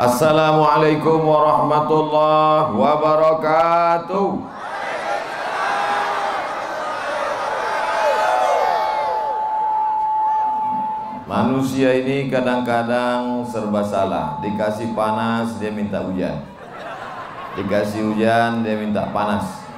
Assalamualaikum warahmatullahi wabarakatuh. Manusia ini kadang-kadang serba salah. Dikasih panas dia minta hujan. Dikasih hujan dia minta panas.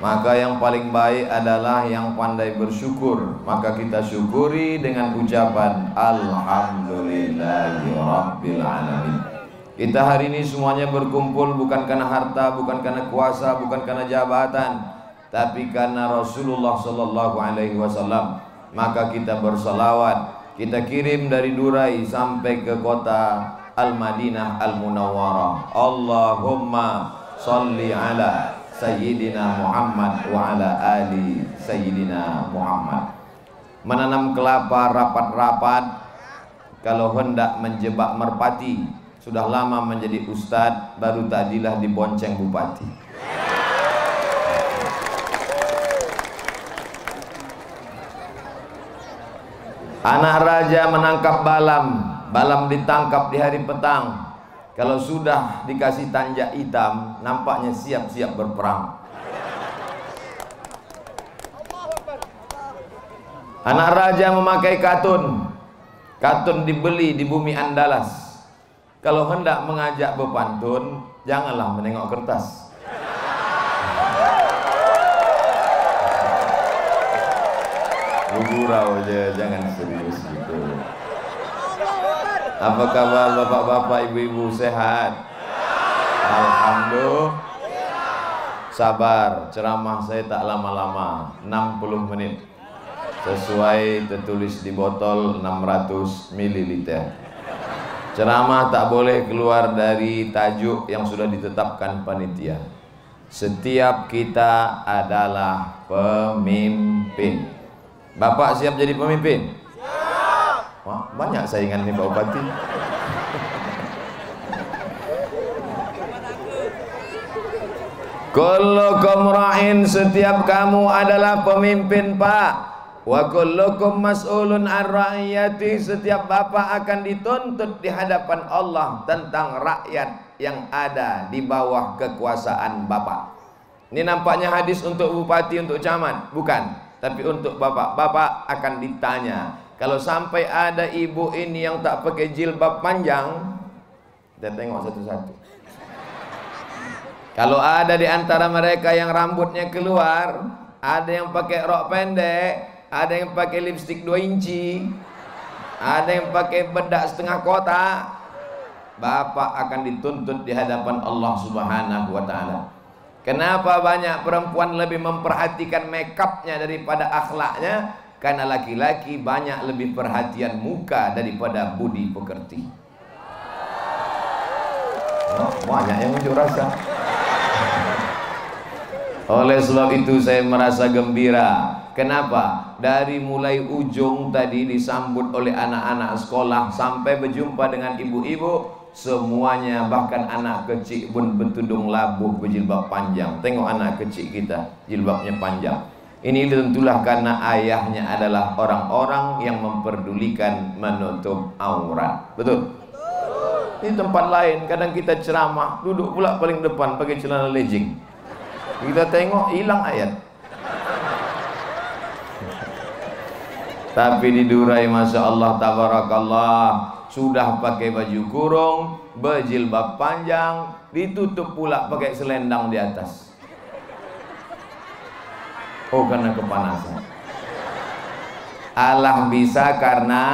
Maka yang paling baik adalah yang pandai bersyukur Maka kita syukuri dengan ucapan Alhamdulillahirrabbilalamin Kita hari ini semuanya berkumpul bukan karena harta, bukan karena kuasa, bukan karena jabatan Tapi karena Rasulullah Sallallahu Alaihi Wasallam. Maka kita bersalawat Kita kirim dari Durai sampai ke kota Al-Madinah Al-Munawwarah. Allahumma salli ala Sayyidina Muhammad wa ala ali Sayyidina Muhammad. Menanam kelapa rapat-rapat Kalau hendak menjebak merpati Sudah lama menjadi ustad Baru tadilah dibonceng bupati Anak raja menangkap balam Balam ditangkap di hari petang kalau sudah dikasih tanjak hitam, nampaknya siap-siap berperang. Anak raja memakai katun. Katun dibeli di bumi Andalas. Kalau hendak mengajak berpantun, janganlah menengok kertas. Gurau aja, jangan serius gitu. Apa kabar bapak-bapak, ibu-ibu sehat? Alhamdulillah. Sabar, ceramah saya tak lama-lama, 60 menit. Sesuai tertulis di botol 600 ml. Ceramah tak boleh keluar dari tajuk yang sudah ditetapkan panitia. Setiap kita adalah pemimpin. Bapak siap jadi pemimpin? Wah, banyak saingan nih Pak Bupati. Kullukum ra'in setiap kamu adalah pemimpin Pak. Wa kullukum mas'ulun ar ra'iyati setiap bapak akan dituntut di hadapan Allah tentang rakyat yang ada di bawah kekuasaan bapak. Ini nampaknya hadis untuk bupati untuk camat, bukan, tapi untuk bapak. Bapak akan ditanya kalau sampai ada ibu ini yang tak pakai jilbab panjang, kita tengok satu-satu. Kalau ada di antara mereka yang rambutnya keluar, ada yang pakai rok pendek, ada yang pakai lipstik 2 inci, ada yang pakai bedak setengah kotak, Bapak akan dituntut di hadapan Allah Subhanahu wa taala. Kenapa banyak perempuan lebih memperhatikan makeupnya daripada akhlaknya? Karena laki-laki banyak lebih perhatian muka daripada budi pekerti. Oh, banyak yang unjuk rasa. Oleh sebab itu saya merasa gembira. Kenapa? Dari mulai ujung tadi disambut oleh anak-anak sekolah sampai berjumpa dengan ibu-ibu, semuanya bahkan anak kecil pun bertudung labuh berjilbab panjang. Tengok anak kecil kita, jilbabnya panjang. Ini tentulah karena ayahnya adalah orang-orang yang memperdulikan menutup aurat. Betul? Ini tempat lain, kadang kita ceramah, duduk pula paling depan pakai celana legging. Kita tengok hilang ayat. Tapi di Durai Masya Allah Tabarakallah Sudah pakai baju kurung Berjilbab panjang Ditutup pula pakai selendang di atas Oh karena kepanasan. Allah bisa karena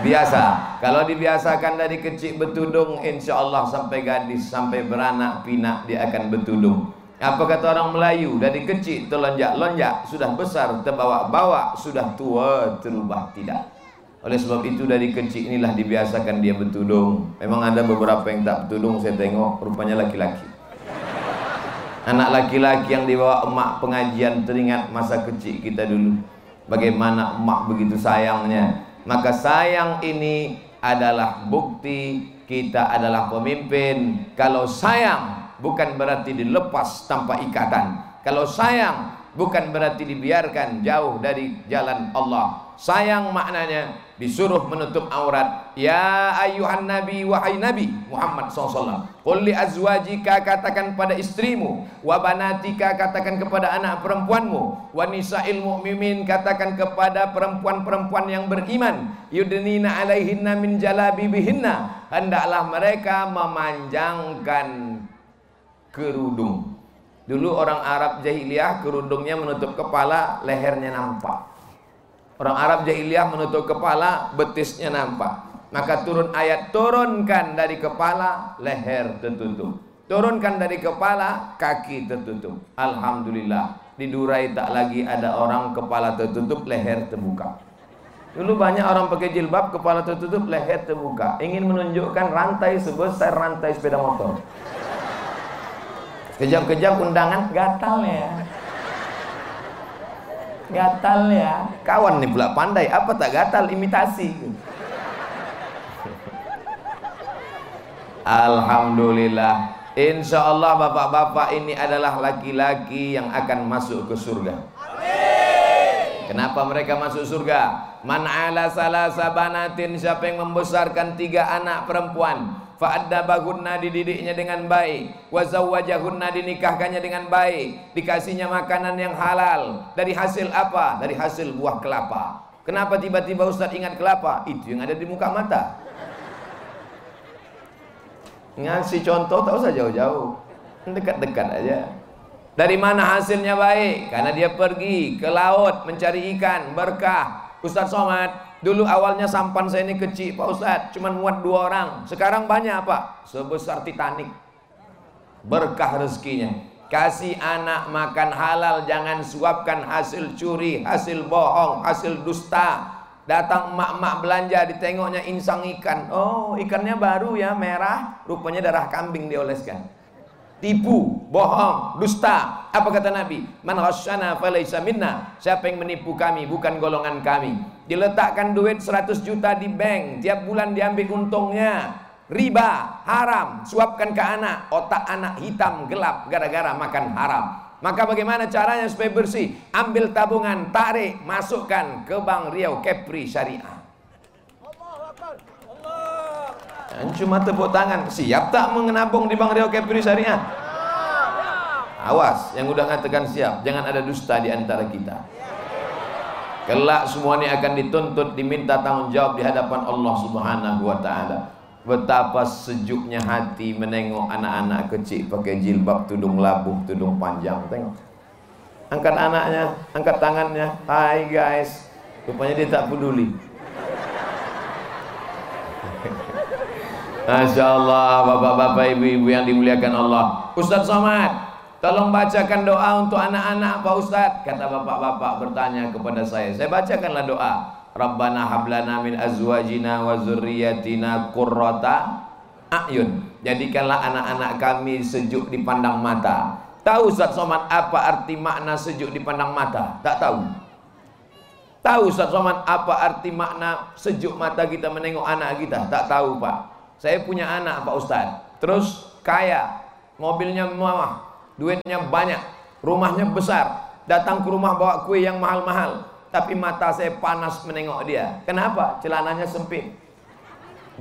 biasa. Kalau dibiasakan dari kecil bertudung, insya Allah sampai gadis, sampai beranak pinak dia akan bertudung. Apa kata orang Melayu? Dari kecil terlonjak-lonjak, sudah besar terbawa-bawa, sudah tua terubah tidak. Oleh sebab itu dari kecil inilah dibiasakan dia bertudung. Memang ada beberapa yang tak bertudung, saya tengok rupanya laki-laki. Anak laki-laki yang dibawa emak pengajian teringat masa kecil kita dulu. Bagaimana emak begitu sayangnya. Maka sayang ini adalah bukti kita adalah pemimpin. Kalau sayang bukan berarti dilepas tanpa ikatan. Kalau sayang bukan berarti dibiarkan jauh dari jalan Allah. Sayang maknanya disuruh menutup aurat. Ya ayuhan nabi wahai nabi Muhammad SAW. Qul li azwajika katakan pada istrimu, wa banatika katakan kepada anak perempuanmu, wa nisa'il mu'minin katakan kepada perempuan-perempuan yang beriman, yudnina alaihinna min jalabibihinna. Hendaklah mereka memanjangkan kerudung. Dulu orang Arab jahiliyah kerudungnya menutup kepala, lehernya nampak. Orang Arab jahiliyah menutup kepala, betisnya nampak. Maka turun ayat turunkan dari kepala, leher tertutup. Turunkan dari kepala, kaki tertutup. Alhamdulillah. Di Durai tak lagi ada orang kepala tertutup, leher terbuka. Dulu banyak orang pakai jilbab, kepala tertutup, leher terbuka. Ingin menunjukkan rantai sebesar rantai sepeda motor. Kejap-kejap undangan gatal ya. Gatal ya. Kawan nih pula pandai, apa tak gatal imitasi. Alhamdulillah. Insya Allah bapak-bapak ini adalah laki-laki yang akan masuk ke surga. Kenapa mereka masuk surga? Man ala salah sabanatin siapa yang membesarkan tiga anak perempuan fa'addabahunna dididiknya dengan baik. Wa zawwajahunna dinikahkannya dengan baik. Dikasihnya makanan yang halal. Dari hasil apa? Dari hasil buah kelapa. Kenapa tiba-tiba Ustaz ingat kelapa? Itu yang ada di muka mata. Ngasih contoh tak usah jauh-jauh. Dekat-dekat aja. Dari mana hasilnya baik? Karena dia pergi ke laut mencari ikan berkah. Ustaz Somad Dulu awalnya sampan saya ini kecil Pak Ustadz. Cuma muat dua orang. Sekarang banyak Pak. Sebesar Titanic. Berkah rezekinya. Kasih anak makan halal Jangan suapkan hasil curi Hasil bohong Hasil dusta. Datang emak-emak belanja Ditengoknya insang ikan. Oh ikannya baru ya merah. Rupanya darah kambing dioleskan tipu, bohong, dusta. Apa kata Nabi? Man ghasyana falaysa minna. Siapa yang menipu kami bukan golongan kami. Diletakkan duit 100 juta di bank, tiap bulan diambil untungnya. Riba, haram, suapkan ke anak, otak anak hitam gelap gara-gara makan haram. Maka bagaimana caranya supaya bersih? Ambil tabungan, tarik, masukkan ke Bank Riau Kepri Syariah. Dan cuma tepuk tangan, siap tak mengenabung di Bank Riau Kepri Syariah? Awas, yang udah ngatakan siap, jangan ada dusta di antara kita. Kelak semua ini akan dituntut, diminta tanggung jawab di hadapan Allah Subhanahu wa taala. Betapa sejuknya hati menengok anak-anak kecil pakai jilbab, tudung labuh, tudung panjang. Tengok. Angkat anaknya, angkat tangannya. Hai guys. Rupanya dia tak peduli. Masya Allah Bapak-bapak ibu-ibu yang dimuliakan Allah. Ustaz Somad Tolong bacakan doa untuk anak-anak Pak Ustaz Kata bapak-bapak bertanya kepada saya Saya bacakanlah doa. Rabbana hablana min azwajina wa zurriyatina kurrota Ayun. Jadikanlah anak-anak kami sejuk dipandang mata. Tahu Ustaz Somad apa arti makna sejuk dipandang mata? Tak tahu. Tahu Ustaz Somad apa arti makna sejuk mata kita menengok anak kita? Tak tahu Pak saya punya anak Pak Ustadz. Terus kaya Mobilnya mewah Duitnya banyak Rumahnya besar. Datang ke rumah bawa kue yang mahal-mahal Tapi mata saya panas menengok dia. Kenapa? Celananya sempit.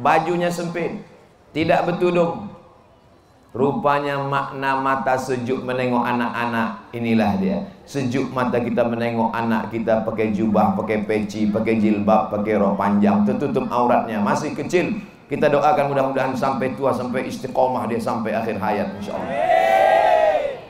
Bajunya sempit. Tidak bertudung. Rupanya makna mata sejuk menengok anak-anak Inilah dia. Sejuk mata kita menengok anak kita Pakai jubah, pakai peci, pakai jilbab Pakai rok panjang Tertutup auratnya. Masih kecil kita doakan mudah-mudahan sampai tua, sampai istiqomah dia sampai akhir hayat insyaallah.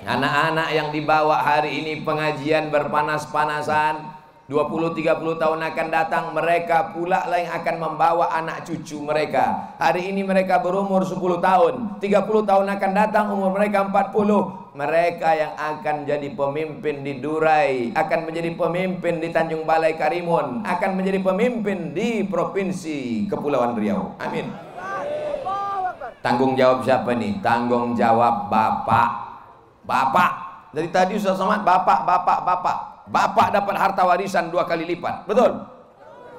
Anak-anak yang dibawa hari ini pengajian berpanas-panasan 20-30 tahun akan datang mereka pula lah yang akan membawa anak cucu mereka hari ini mereka berumur 10 tahun 30 tahun akan datang umur mereka 40 mereka yang akan jadi pemimpin di Durai akan menjadi pemimpin di Tanjung Balai Karimun akan menjadi pemimpin di Provinsi Kepulauan Riau. Amin. Tanggung jawab siapa nih? Tanggung jawab bapak. Bapak. Dari tadi Ustaz Somad bapak bapak bapak. Bapak dapat harta warisan dua kali lipat. Betul?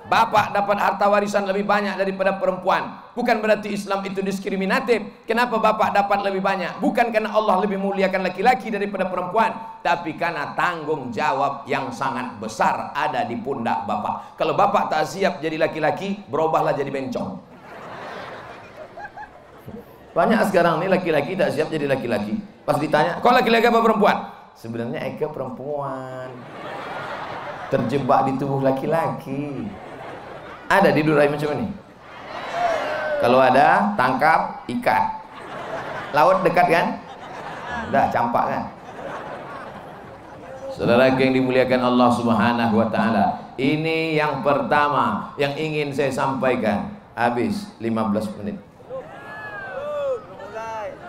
Bapak dapat harta warisan lebih banyak daripada perempuan. Bukan berarti Islam itu diskriminatif. Kenapa bapak dapat lebih banyak? Bukan karena Allah lebih muliakan laki-laki daripada perempuan, tapi karena tanggung jawab yang sangat besar ada di pundak bapak. Kalau bapak tak siap jadi laki-laki, berubahlah jadi bencong. Banyak sekarang nih laki-laki tak siap jadi laki-laki. Pas ditanya, kau laki-laki apa perempuan? Sebenarnya Eka perempuan. Terjebak di tubuh laki-laki. Ada di Durai macam ini. Kalau ada, tangkap, ikat. Laut dekat kan? Udah campak kan? Saudara yang dimuliakan Allah Subhanahu wa taala. Ini yang pertama yang ingin saya sampaikan. Habis 15 menit.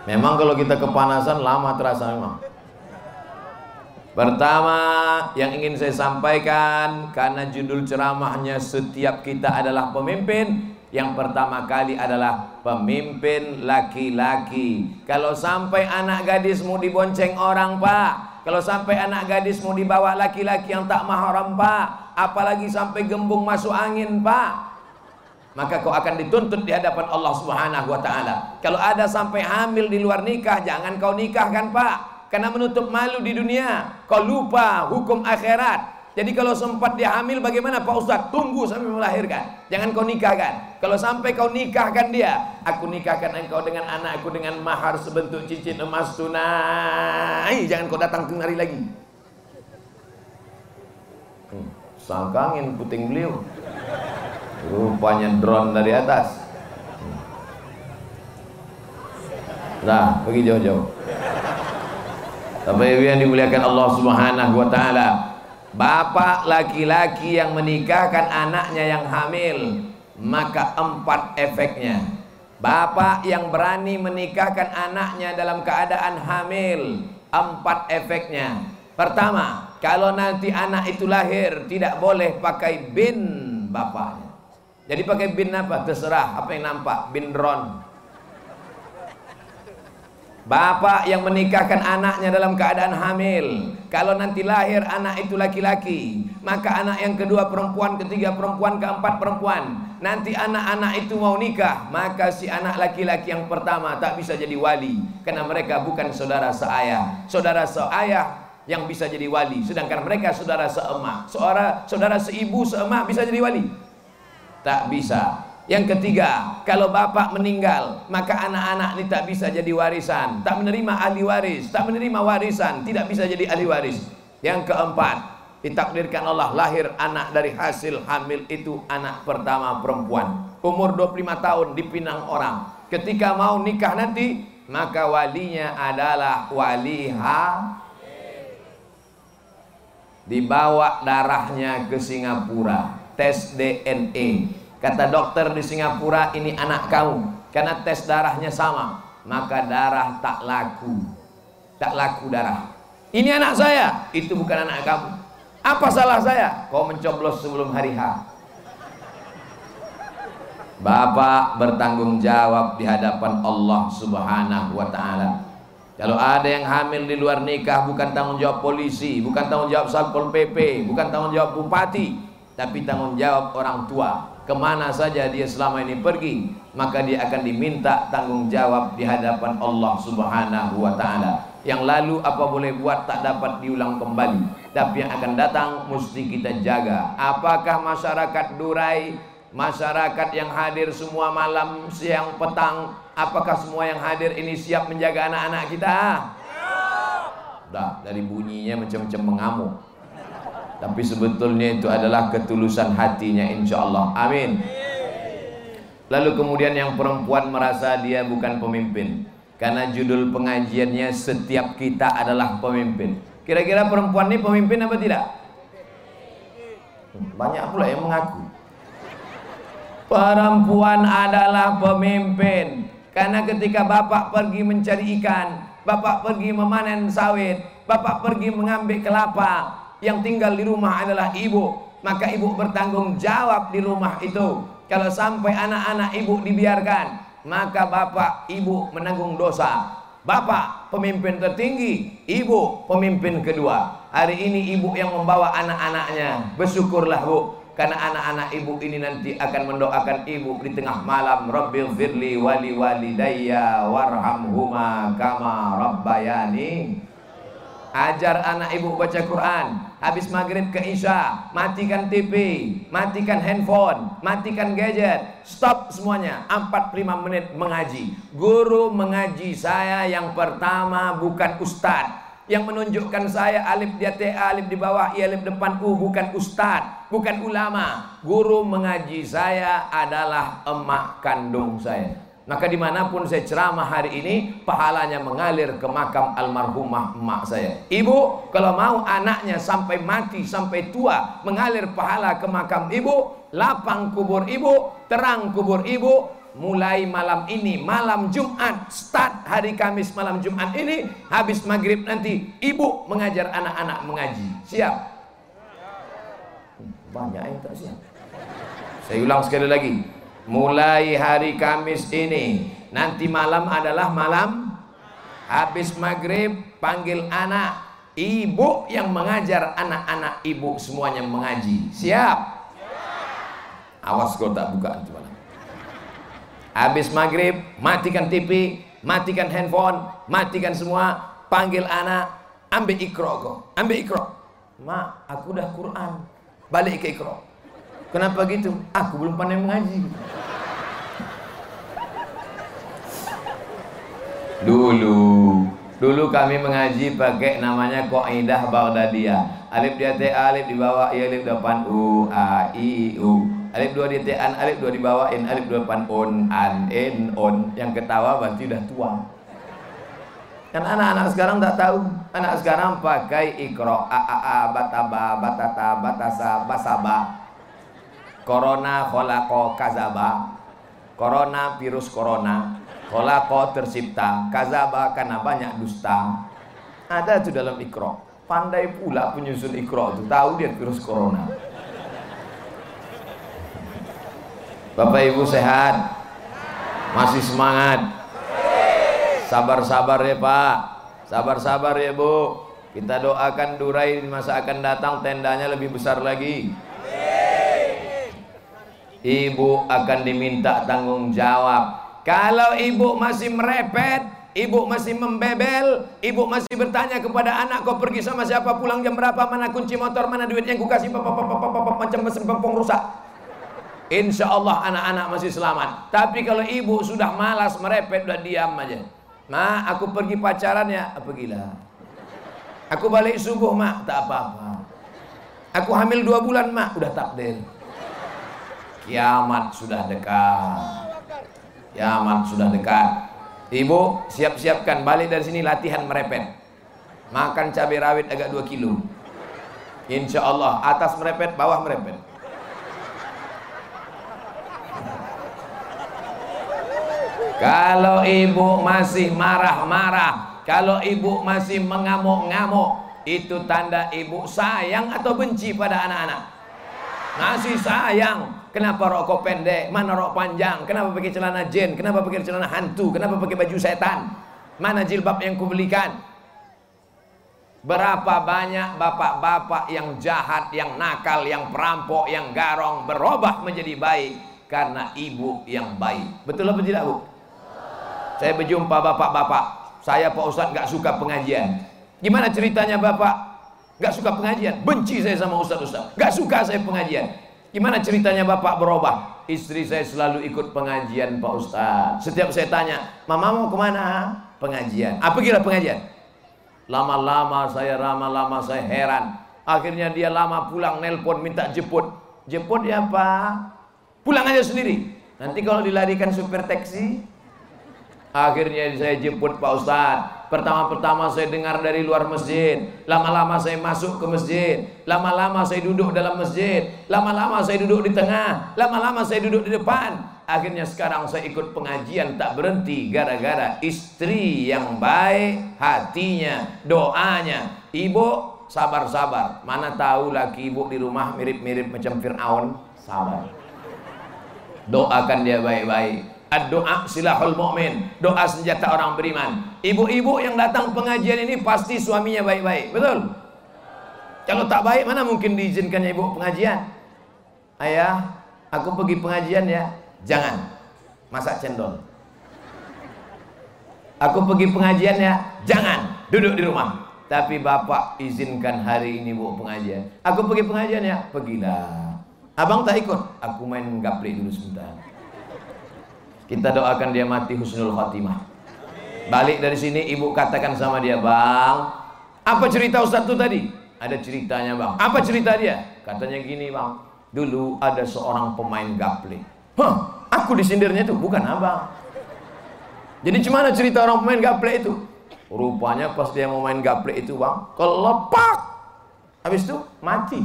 Memang kalau kita kepanasan lama terasa memang. Pertama yang ingin saya sampaikan karena judul ceramahnya setiap kita adalah pemimpin. Yang pertama kali adalah pemimpin laki-laki. Kalau sampai anak gadismu dibonceng orang, Pak. Kalau sampai anak gadismu dibawa laki-laki yang tak mahram, Pak. Apalagi sampai gembung masuk angin, Pak. Maka kau akan dituntut di hadapan Allah Subhanahu wa taala. Kalau ada sampai hamil di luar nikah, jangan kau nikahkan, Pak karena menutup malu di dunia. Kau lupa hukum akhirat. Jadi kalau sempat dia hamil bagaimana Pak Ustaz? Tunggu sampai melahirkan. Jangan kau nikahkan. Kalau sampai kau nikahkan dia, aku nikahkan engkau dengan anakku dengan mahar sebentuk cincin emas tunai. Jangan kau datang kemari lagi. Hmm, sangkangin puting beliau. Rupanya drone dari atas. Hmm. Nah, pergi jauh-jauh. Bapak Ibu yang dimuliakan Allah Subhanahu wa taala. Bapak laki-laki yang menikahkan anaknya yang hamil, maka empat efeknya. Bapak yang berani menikahkan anaknya dalam keadaan hamil, empat efeknya. Pertama, kalau nanti anak itu lahir tidak boleh pakai bin bapaknya. Jadi pakai bin apa? Terserah apa yang nampak, bin drone Bapak yang menikahkan anaknya dalam keadaan hamil. Kalau nanti lahir anak itu laki-laki Maka anak yang kedua perempuan, ketiga perempuan, keempat perempuan. Nanti anak-anak itu mau nikah Maka si anak laki-laki yang pertama tak bisa jadi wali. Karena mereka bukan saudara seayah. Saudara seayah yang bisa jadi wali. Sedangkan mereka saudara seemak. Saudara, saudara seibu seemak bisa jadi wali? Tak bisa yang ketiga, kalau bapak meninggal, maka anak-anak ini tak bisa jadi warisan, tak menerima ahli waris, tak menerima warisan, tidak bisa jadi ahli waris. Yang keempat, ditakdirkan Allah lahir anak dari hasil hamil itu anak pertama perempuan. Umur 25 tahun dipinang orang. Ketika mau nikah nanti, maka walinya adalah waliha dibawa darahnya ke Singapura tes DNA Kata dokter di Singapura ini anak kamu karena tes darahnya sama, maka darah tak laku. Tak laku darah. Ini anak saya, itu bukan anak kamu. Apa salah saya? Kau mencoblos sebelum hari H. Bapak bertanggung jawab di hadapan Allah Subhanahu wa taala. Kalau ada yang hamil di luar nikah bukan tanggung jawab polisi, bukan tanggung jawab Satpol PP, bukan tanggung jawab bupati, tapi tanggung jawab orang tua ke mana saja dia selama ini pergi maka dia akan diminta tanggung jawab di hadapan Allah subhanahu wa ta'ala. Yang lalu apa boleh buat tak dapat diulang kembali. Tapi yang akan datang mesti kita jaga. Apakah masyarakat Durai masyarakat yang hadir semua malam siang petang apakah semua yang hadir ini siap menjaga anak-anak kita? Dah dari bunyinya macam-macam mengamuk tapi sebetulnya itu adalah ketulusan hatinya insya Allah amin. Lalu kemudian yang perempuan merasa dia bukan pemimpin. Karena judul pengajiannya setiap kita adalah pemimpin. Kira-kira perempuan ini pemimpin apa tidak? Banyak pula yang mengaku. Perempuan adalah pemimpin. Karena ketika bapak pergi mencari ikan bapak pergi memanen sawit bapak pergi mengambil kelapa yang tinggal di rumah adalah ibu. Maka ibu bertanggung jawab di rumah itu. Kalau sampai anak-anak ibu dibiarkan maka bapak ibu menanggung dosa. Bapak pemimpin tertinggi ibu pemimpin kedua. Hari ini ibu yang membawa anak-anaknya. Bersyukurlah bu. Karena anak-anak ibu ini nanti akan mendoakan ibu di tengah malam. Rabbil firli wali walidayya warhamhuma kama rabbayani. Ajar anak ibu baca Quran Habis maghrib ke Isya Matikan TV Matikan handphone Matikan gadget. Stop semuanya. 45 menit mengaji. Guru mengaji saya yang pertama bukan ustadz yang menunjukkan saya alif di atas alif di bawah i alif depan u bukan ustadz bukan ulama. Guru mengaji saya adalah emak kandung saya maka di mana pun saya ceramah hari ini pahalanya mengalir ke makam almarhumah emak saya. Ibu kalau mau anaknya sampai mati sampai tua mengalir pahala ke makam ibu lapang kubur ibu terang kubur ibu mulai malam ini malam Jumat start hari Kamis malam Jumat ini habis maghrib nanti ibu mengajar anak-anak mengaji. Siap? Banyak yang tak siap. Saya ulang sekali lagi mulai hari Kamis ini. Nanti malam adalah malam. Habis maghrib panggil anak ibu yang mengajar anak-anak ibu semuanya mengaji. Siap? Awas kau tak buka cuma Habis maghrib, matikan TV, matikan handphone, matikan semua, panggil anak, ambil ikro kok, ambil ikro. Ma, aku udah Quran, balik ke ikro. Kenapa gitu? Aku belum pandai mengaji. Dulu, dulu kami mengaji pakai namanya Qaidah Baghdadiyah. Alif di atas alif di bawah, i alif depan u, a, i, u. Alif dua di an, alif dua di bawah, in, alif dua depan on, an, in, on. Yang ketawa berarti udah tua. Kan anak-anak sekarang tak tahu. Anak sekarang pakai ikro, a, a, a, bataba, batata, batasa, basaba. Corona, kolako, kazaba. Corona, virus corona. Kolako tercipta, kazaba karena banyak dusta. Ada itu dalam ikro. Pandai pula penyusun ikro itu. Tahu dia virus corona. Bapak Ibu sehat? Masih semangat? Sabar-sabar ya Pak. Sabar-sabar ya Bu. Kita doakan Durai di masa akan datang tendanya lebih besar lagi. Ibu akan diminta tanggung jawab. Kalau ibu masih merepet, ibu masih membebel, ibu masih bertanya kepada anak kau pergi sama siapa, pulang jam berapa, mana kunci motor, mana duit yang kukasih, macam mesin pempong rusak. Insya Allah anak-anak masih selamat. Tapi kalau ibu sudah malas merepet, udah diam aja. Ma, aku pergi pacaran ya, pergilah. Aku balik subuh, mak, tak apa-apa. Aku hamil dua bulan, mak, udah takdir. Kiamat sudah dekat. Kiamat sudah dekat. Ibu, siap-siapkan balik dari sini latihan merepet. Makan cabai rawit agak dua kilo. Insya Allah atas merepet, bawah merepet. Kalau ibu masih marah-marah, kalau ibu masih mengamuk-ngamuk, itu tanda ibu sayang atau benci pada anak-anak. Masih sayang. Kenapa rokok pendek? Mana rok panjang? Kenapa pakai celana jen? Kenapa pakai celana hantu? Kenapa pakai baju setan? Mana jilbab yang kubelikan? Berapa banyak bapak-bapak yang jahat, yang nakal, yang perampok, yang garong berubah menjadi baik karena ibu yang baik. Betul apa tidak, Bu? Saya berjumpa bapak-bapak. Saya Pak Ustaz nggak suka pengajian. Gimana ceritanya bapak? Nggak suka pengajian. Benci saya sama Ustaz-Ustaz. Nggak suka saya pengajian. Gimana ceritanya bapak berubah? Istri saya selalu ikut pengajian Pak Ustaz. Setiap saya tanya, Mama mau ke mana? Pengajian. Apa kira pengajian? Lama-lama saya lama-lama saya heran. Akhirnya dia lama pulang nelpon minta jemput. Jemput ya Pak. Pulang aja sendiri. Nanti kalau dilarikan super taksi, Akhirnya saya jemput Pak Ustadz Pertama-pertama saya dengar dari luar masjid Lama-lama saya masuk ke masjid Lama-lama saya duduk dalam masjid Lama-lama saya duduk di tengah Lama-lama saya duduk di depan. Akhirnya sekarang saya ikut pengajian tak berhenti Gara-gara istri yang baik Hatinya, doanya. Ibu sabar-sabar. Mana tahu laki ibu di rumah mirip-mirip macam Fir'aun? Sabar. Doakan dia baik-baik Doa silahul mu'min. Doa senjata orang beriman. Ibu-ibu yang datang pengajian ini pasti suaminya baik-baik. Betul? Kalau tak baik mana mungkin diizinkannya ibu pengajian? ayah, aku pergi pengajian ya. Jangan. Masak cendol. Aku pergi pengajian ya. Jangan. Duduk di rumah. Tapi bapak izinkan hari ini bu pengajian. Aku pergi pengajian ya. Pergilah. Abang tak ikut. Aku main gaple dulu sebentar. Kita doakan dia mati husnul khatimah. Balik dari sini ibu katakan sama dia, "Bang, apa cerita Ustaz itu tadi?" Ada ceritanya, Bang. Apa cerita dia? Katanya gini, Bang. Dulu ada seorang pemain gaple. Hah, aku disindirnya itu bukan Abang. Jadi gimana cerita orang pemain gaple itu? Rupanya pas dia mau main gaple itu, Bang, kelepak. Habis itu mati.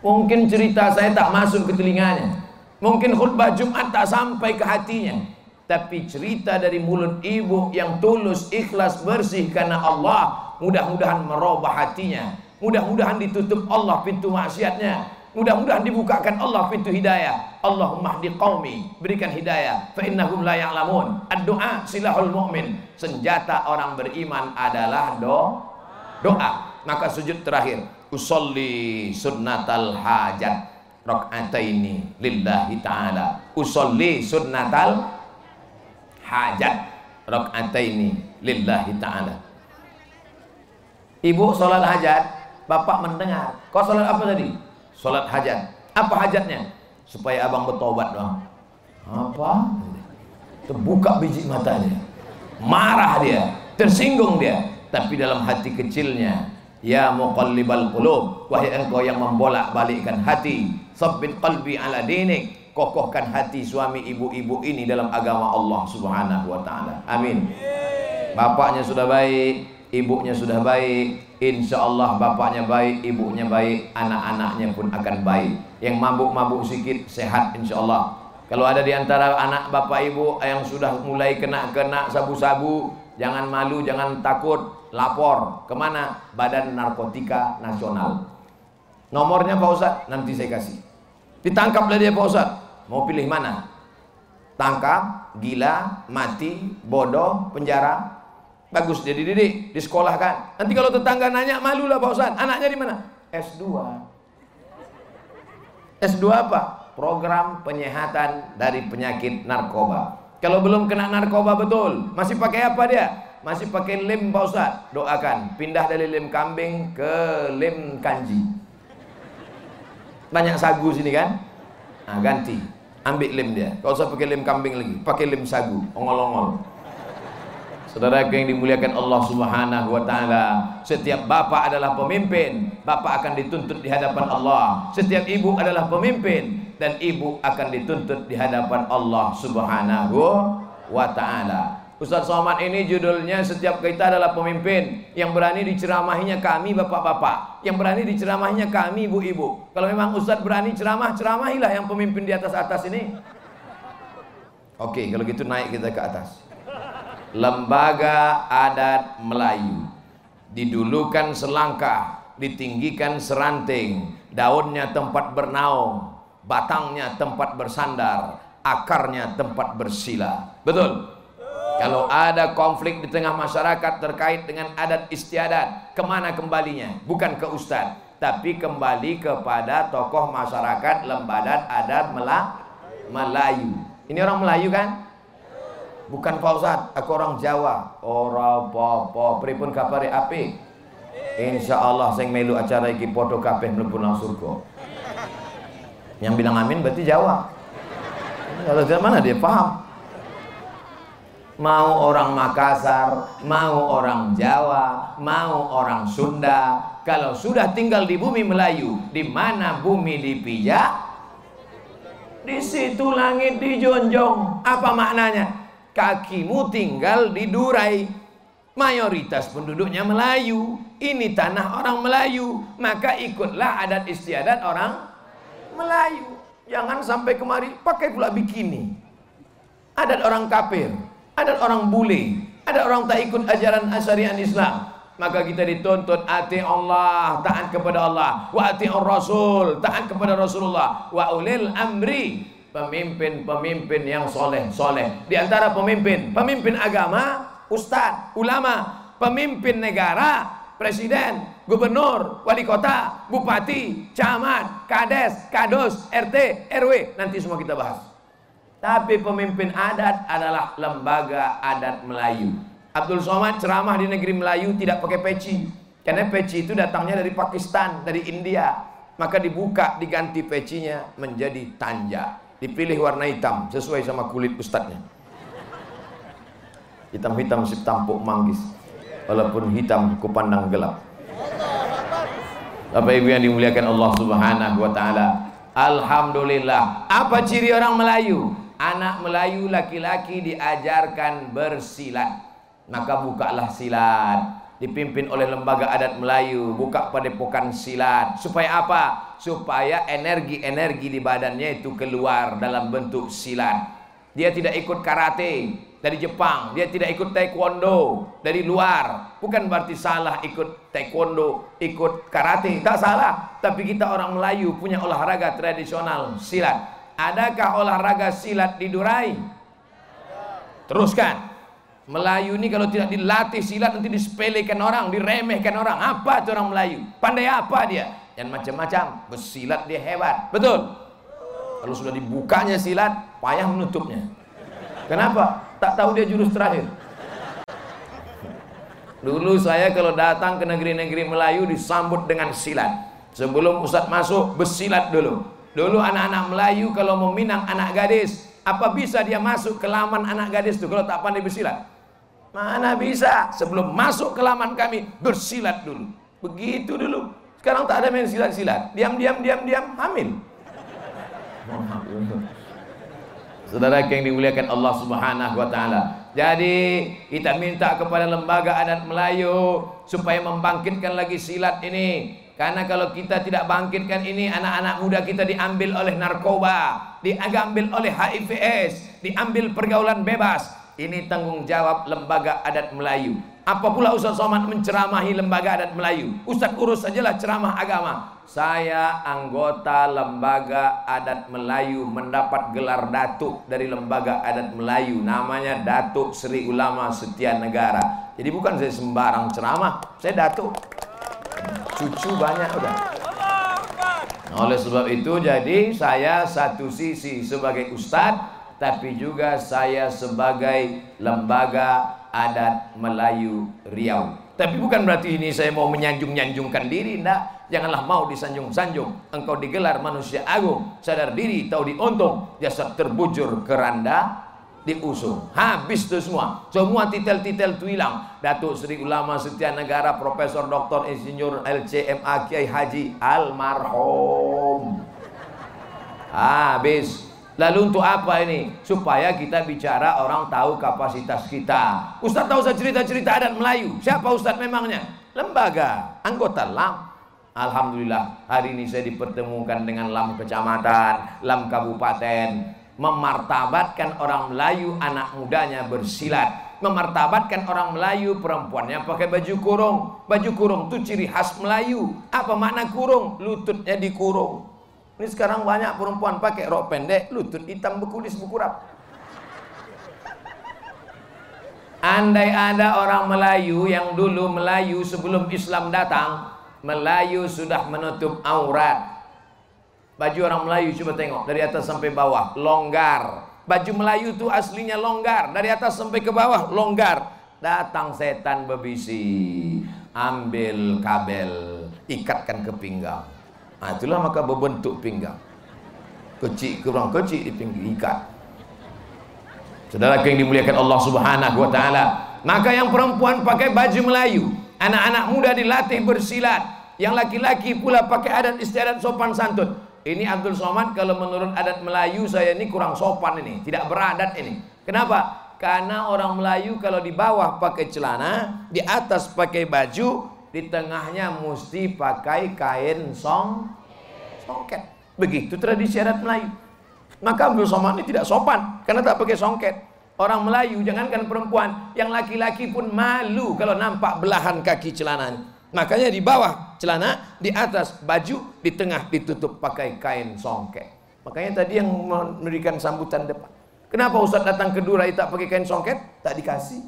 Mungkin cerita saya tak masuk ke telinganya. Mungkin khutbah Jumat tak sampai ke hatinya. Tapi cerita dari mulut ibu yang tulus, ikhlas, bersih karena Allah Mudah-mudahan merubah hatinya. Mudah-mudahan ditutup Allah pintu maksiatnya. Mudah-mudahan dibukakan Allah pintu hidayah. Allahumma hdi qawmi Berikan hidayah. Fa innahum la ya'lamun. Ad-doa silahul mu'min. Senjata orang beriman adalah do doa. Maka sujud terakhir. Usolli sunnatal hajat Rok'ataini lillahi ta'ala Usolli sunnatal hajat rakaataini lillahi taala. Ibu sholat hajat, bapak mendengar. Kau sholat apa tadi? Sholat hajat. Apa hajatnya? Supaya abang bertobat dong. Apa? Terbuka biji matanya. Marah dia, tersinggung dia. Tapi dalam hati kecilnya, Ya muqallibal qulub, wahai engkau yang membolak-balikkan hati, sabbit qalbi ala dinik, kokohkan hati suami ibu-ibu ini dalam agama Allah Subhanahu wa taala. Amin. Bapaknya sudah baik, ibunya sudah baik, insya Allah bapaknya baik, ibunya baik, anak-anaknya pun akan baik. Yang mabuk-mabuk sedikit sehat insya Allah. Kalau ada di antara anak bapak ibu yang sudah mulai kena-kena sabu-sabu, jangan malu, jangan takut, lapor ke mana? Badan Narkotika Nasional. Nomornya Pak Ustadz, nanti saya kasih. Ditangkaplah dia Pak Ustadz. Mau pilih mana? Tangkap, gila, mati, bodoh, penjara. Bagus dia dididik, disekolahkan. Nanti kalau tetangga nanya, malulah Pak Ustaz. Anaknya di mana? S2. S2 apa? Program penyehatan dari penyakit narkoba. Kalau belum kena narkoba betul, masih pakai apa dia? Masih pakai lem Pak Ustaz. Doakan, pindah dari lem kambing ke lem kanji. Banyak sagu sini kan? Nah, ganti. Ambil lem dia. Kalau usah pakai lem kambing lagi. Pakai lem sagu. Ongol-ongol. Saudara yang dimuliakan Allah Subhanahu wa taala, setiap bapak adalah pemimpin, bapak akan dituntut di hadapan Allah. Setiap ibu adalah pemimpin. Dan ibu akan dituntut di hadapan Allah Subhanahu wa taala. Ustaz Somad ini judulnya setiap kita adalah pemimpin. Yang berani diceramahinya kami bapak-bapak. Yang berani diceramahinya kami ibu-ibu. Kalau memang Ustaz berani ceramah ceramahilah yang pemimpin di atas-atas ini. Oke kalau gitu naik kita ke atas. Lembaga adat Melayu. Didulukan selangkah ditinggikan seranting. Daunnya tempat bernaung batangnya tempat bersandar akarnya tempat bersila. Betul kalau ada konflik di tengah masyarakat terkait dengan adat istiadat, ke mana kembalinya? Bukan ke ustadz, tapi kembali kepada tokoh masyarakat lembadat adat Melayu. Ini orang Melayu kan? Bukan Pak aku orang Jawa. Orang popo, pripun kapari api? Insya Allah saya melu acara iki podo kabeh mlebu nang surga. Yang bilang amin berarti Jawa. Kalau dari mana dia paham? Mau orang Makassar, mau orang Jawa, mau orang Sunda, kalau sudah tinggal di bumi Melayu, di mana bumi dipijak, di situ langit dijonjong. Apa maknanya? Kakimu tinggal di Durai. Mayoritas penduduknya Melayu. Ini tanah orang Melayu. Maka ikutlah adat istiadat orang Melayu. Jangan sampai kemari pakai pula bikini. Adat orang kafir ada orang bule, ada orang tak ikut ajaran asyariah Islam. Maka kita dituntut ati Allah, taat kepada Allah, wa ati Rasul, taat kepada Rasulullah, wa ulil amri, pemimpin-pemimpin yang soleh, soleh. Di antara pemimpin, pemimpin agama, ustaz, ulama, pemimpin negara, presiden, gubernur, wali kota, bupati, camat, kades, kados, RT, RW. Nanti semua kita bahas. Tapi pemimpin adat adalah lembaga adat Melayu. Abdul Somad ceramah di negeri Melayu tidak pakai peci. Karena peci itu datangnya dari Pakistan, dari India. Maka dibuka, diganti pecinya menjadi tanja. Dipilih warna hitam sesuai sama kulit ustadznya. Hitam-hitam si tampuk manggis. Walaupun hitam kupandang gelap. Bapak Ibu yang dimuliakan Allah Subhanahu wa taala. Alhamdulillah. Apa ciri orang Melayu? Anak Melayu laki-laki diajarkan bersilat. Maka bukalah silat. Dipimpin oleh lembaga adat Melayu. Buka padepokan silat. Supaya apa? Supaya energi-energi di badannya itu keluar dalam bentuk silat. Dia tidak ikut karate dari Jepang. Dia tidak ikut taekwondo dari luar. Bukan berarti salah ikut taekwondo ikut karate. Tak salah. Tapi kita orang Melayu punya olahraga tradisional silat adakah olahraga silat di Durai teruskan Melayu ini kalau tidak dilatih silat nanti disepelekan orang, diremehkan orang. Apa itu orang Melayu? Pandai apa dia? Yang macam-macam. Bersilat dia hebat. Betul? Kalau sudah dibukanya silat, payah menutupnya. Kenapa? Tak tahu dia jurus terakhir. Dulu saya kalau datang ke negeri-negeri Melayu disambut dengan silat. Sebelum Ustadz masuk, bersilat dulu. Dulu anak-anak Melayu kalau mau minang anak gadis, apa bisa dia masuk ke laman anak gadis itu kalau tak pandai bersilat? Mana bisa sebelum masuk ke laman kami bersilat dulu. Begitu dulu. Sekarang tak ada main silat-silat. Diam-diam diam-diam hamil. Saudara yang dimuliakan Allah Subhanahu wa taala. Jadi kita minta kepada lembaga adat Melayu supaya membangkitkan lagi silat ini. Karena kalau kita tidak bangkitkan ini anak-anak muda kita diambil oleh narkoba, diambil oleh HIV AIDS, diambil pergaulan bebas, ini tanggung jawab lembaga adat Melayu. Apa pula Ustaz Somad menceramahi lembaga adat Melayu? Ustaz urus sajalah ceramah agama. Saya anggota lembaga adat Melayu mendapat gelar datuk dari lembaga adat Melayu. Namanya Datuk Sri Ulama Setia Negara. Jadi bukan saya sembarang ceramah, saya datuk. Cucu banyak udah. Oleh sebab itu jadi saya satu sisi sebagai ustadz tapi juga saya sebagai lembaga adat Melayu Riau. Tapi bukan berarti ini saya mau menyanjung-nyanjungkan diri, enggak. Janganlah mau disanjung-sanjung. Engkau digelar manusia agung, sadar diri, tahu diuntung, jasad terbujur keranda diusung. Habis itu semua. Semua titel-titel itu hilang. Datuk Seri Ulama Setia Negara, Profesor Dr. Insinyur LCMA Kiai Haji Almarhum. Habis Lalu untuk apa ini? Supaya kita bicara orang tahu kapasitas kita. Ustaz tahu saya cerita-cerita adat Melayu. Siapa Ustaz memangnya? Lembaga, anggota LAM. Alhamdulillah hari ini saya dipertemukan dengan LAM kecamatan, LAM kabupaten. Memartabatkan orang Melayu anak mudanya bersilat. Memartabatkan orang Melayu perempuannya pakai baju kurung. Baju kurung itu ciri khas Melayu. Apa makna kurung? Lututnya dikurung. Ini sekarang banyak perempuan pakai rok pendek, lutut hitam bekulis bukurap. Andai ada orang Melayu yang dulu Melayu sebelum Islam datang, Melayu sudah menutup aurat. Baju orang Melayu coba tengok dari atas sampai bawah, longgar. Baju Melayu itu aslinya longgar, dari atas sampai ke bawah longgar. Datang setan bebisi, ambil kabel, ikatkan ke pinggang Nah, itulah maka berbentuk pinggang. Kecil kurang kecil di pinggir ikat. Saudara yang dimuliakan Allah Subhanahu wa taala, maka yang perempuan pakai baju Melayu, anak-anak muda dilatih bersilat, yang laki-laki pula pakai adat istiadat sopan santun. Ini Abdul Somad kalau menurut adat Melayu saya ini kurang sopan ini, tidak beradat ini. Kenapa? Karena orang Melayu kalau di bawah pakai celana, di atas pakai baju, di tengahnya mesti pakai kain song songket. Begitu tradisi adat Melayu. Maka Abdul Somad ini tidak sopan karena tak pakai songket. Orang Melayu jangankan perempuan, yang laki-laki pun malu kalau nampak belahan kaki celananya. Makanya di bawah celana, di atas baju, di tengah ditutup pakai kain songket. Makanya tadi yang memberikan sambutan depan. Kenapa Ustaz datang ke Durai tak pakai kain songket? Tak dikasih.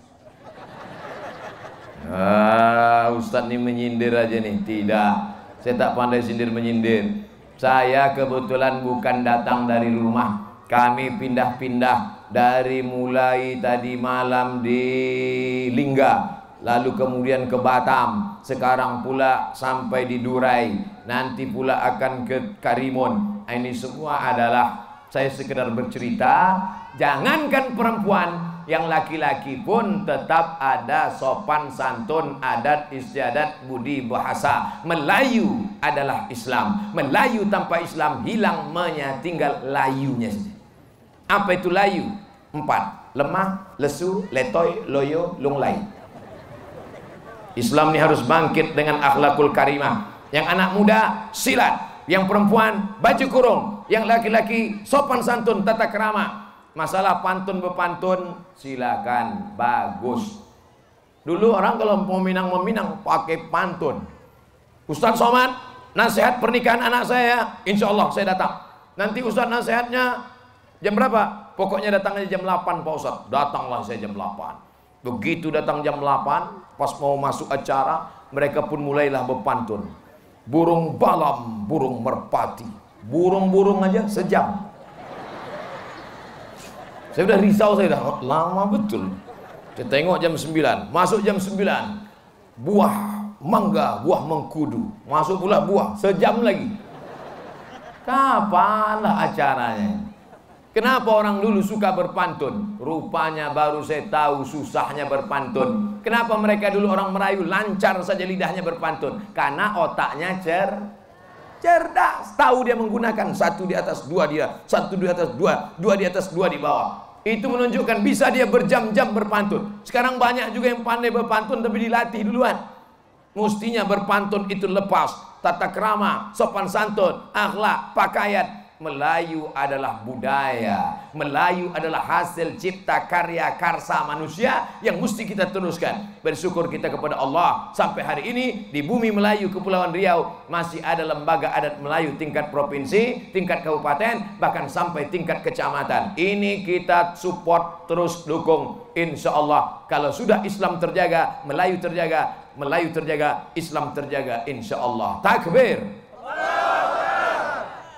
Ah, Ustaz ini menyindir aja nih. Tidak. Saya tak pandai sindir menyindir. Saya kebetulan bukan datang dari rumah. Kami pindah-pindah dari mulai tadi malam di Lingga, lalu kemudian ke Batam, sekarang pula sampai di Durai, nanti pula akan ke Karimun. Ini semua adalah saya sekedar bercerita, jangankan perempuan, yang laki-laki pun tetap ada sopan santun adat istiadat budi bahasa. Melayu adalah Islam. Melayu tanpa Islam hilang menya tinggal layunya apa itu layu? Empat. Lemah lesu letoy loyo lunglai Islam ini harus bangkit dengan akhlakul karimah yang anak muda silat yang perempuan baju kurung yang laki-laki sopan santun tata kerama Masalah pantun bepantun silakan bagus. Dulu orang kalau mau minang-meminang pakai pantun. Ustaz Somad, nasihat pernikahan anak saya, insya Allah saya datang. Nanti Ustaz nasihatnya jam berapa? Pokoknya datangnya jam 8 Pak Ustaz. Datanglah saya jam 8. Begitu datang jam 8, pas mau masuk acara, mereka pun mulailah berpantun. Burung balam, burung merpati. Burung-burung aja sejam. Saya sudah risau saya dah lama betul. Saya tengok jam 9, masuk jam 9. Buah mangga, buah mengkudu. Masuk pula buah, sejam lagi. Kapanlah acaranya? Kenapa orang dulu suka berpantun? Rupanya baru saya tahu susahnya berpantun. Kenapa mereka dulu orang merayu lancar saja lidahnya berpantun? Karena otaknya cer cerdas. Tahu dia menggunakan satu di atas dua dia, satu di atas dua, dua di atas dua di bawah itu menunjukkan bisa dia berjam-jam berpantun. Sekarang banyak juga yang pandai berpantun tapi dilatih duluan. Mestinya berpantun itu lepas tata krama, sopan santun, akhlak, pakaian, Melayu adalah budaya. Melayu adalah hasil cipta karya karsa manusia Yang mesti kita teruskan. Bersyukur kita kepada Allah. Sampai hari ini di bumi Melayu Kepulauan Riau Masih ada lembaga adat Melayu tingkat provinsi Tingkat kabupaten Bahkan sampai tingkat kecamatan. Ini kita support terus dukung. Insya Allah Kalau sudah Islam terjaga Melayu terjaga Melayu terjaga Islam terjaga. Insya Allah. Takbir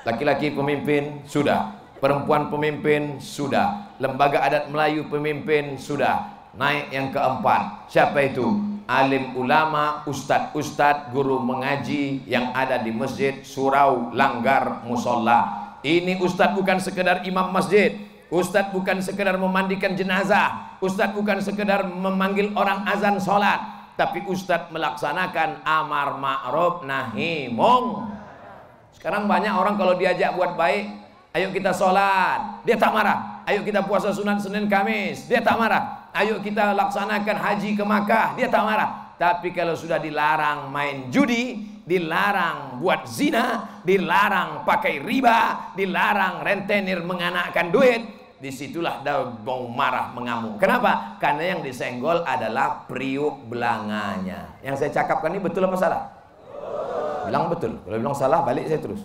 Laki-laki pemimpin sudah, perempuan pemimpin sudah, lembaga adat Melayu pemimpin sudah. Naik yang keempat. Siapa itu? Alim ulama, ustad-ustad, guru mengaji yang ada di masjid Surau Langgar Musola. Ini ustad bukan sekedar imam masjid. Ustad bukan sekedar memandikan jenazah. Ustad bukan sekedar memanggil orang azan sholat. Tapi ustad melaksanakan amar ma'ruf nahi mung sekarang banyak orang kalau diajak buat baik, ayo kita sholat, dia tak marah. Ayo kita puasa sunat Senin Kamis, dia tak marah. Ayo kita laksanakan haji ke Makkah, dia tak marah. Tapi kalau sudah dilarang main judi, dilarang buat zina, dilarang pakai riba, dilarang rentenir menganakkan duit, di situlah dia mau marah mengamuk. Kenapa? Karena yang disenggol adalah priuk belanganya. Yang saya cakapkan ini betul apa salah? Bilang betul. Kalau bilang salah balik saya terus.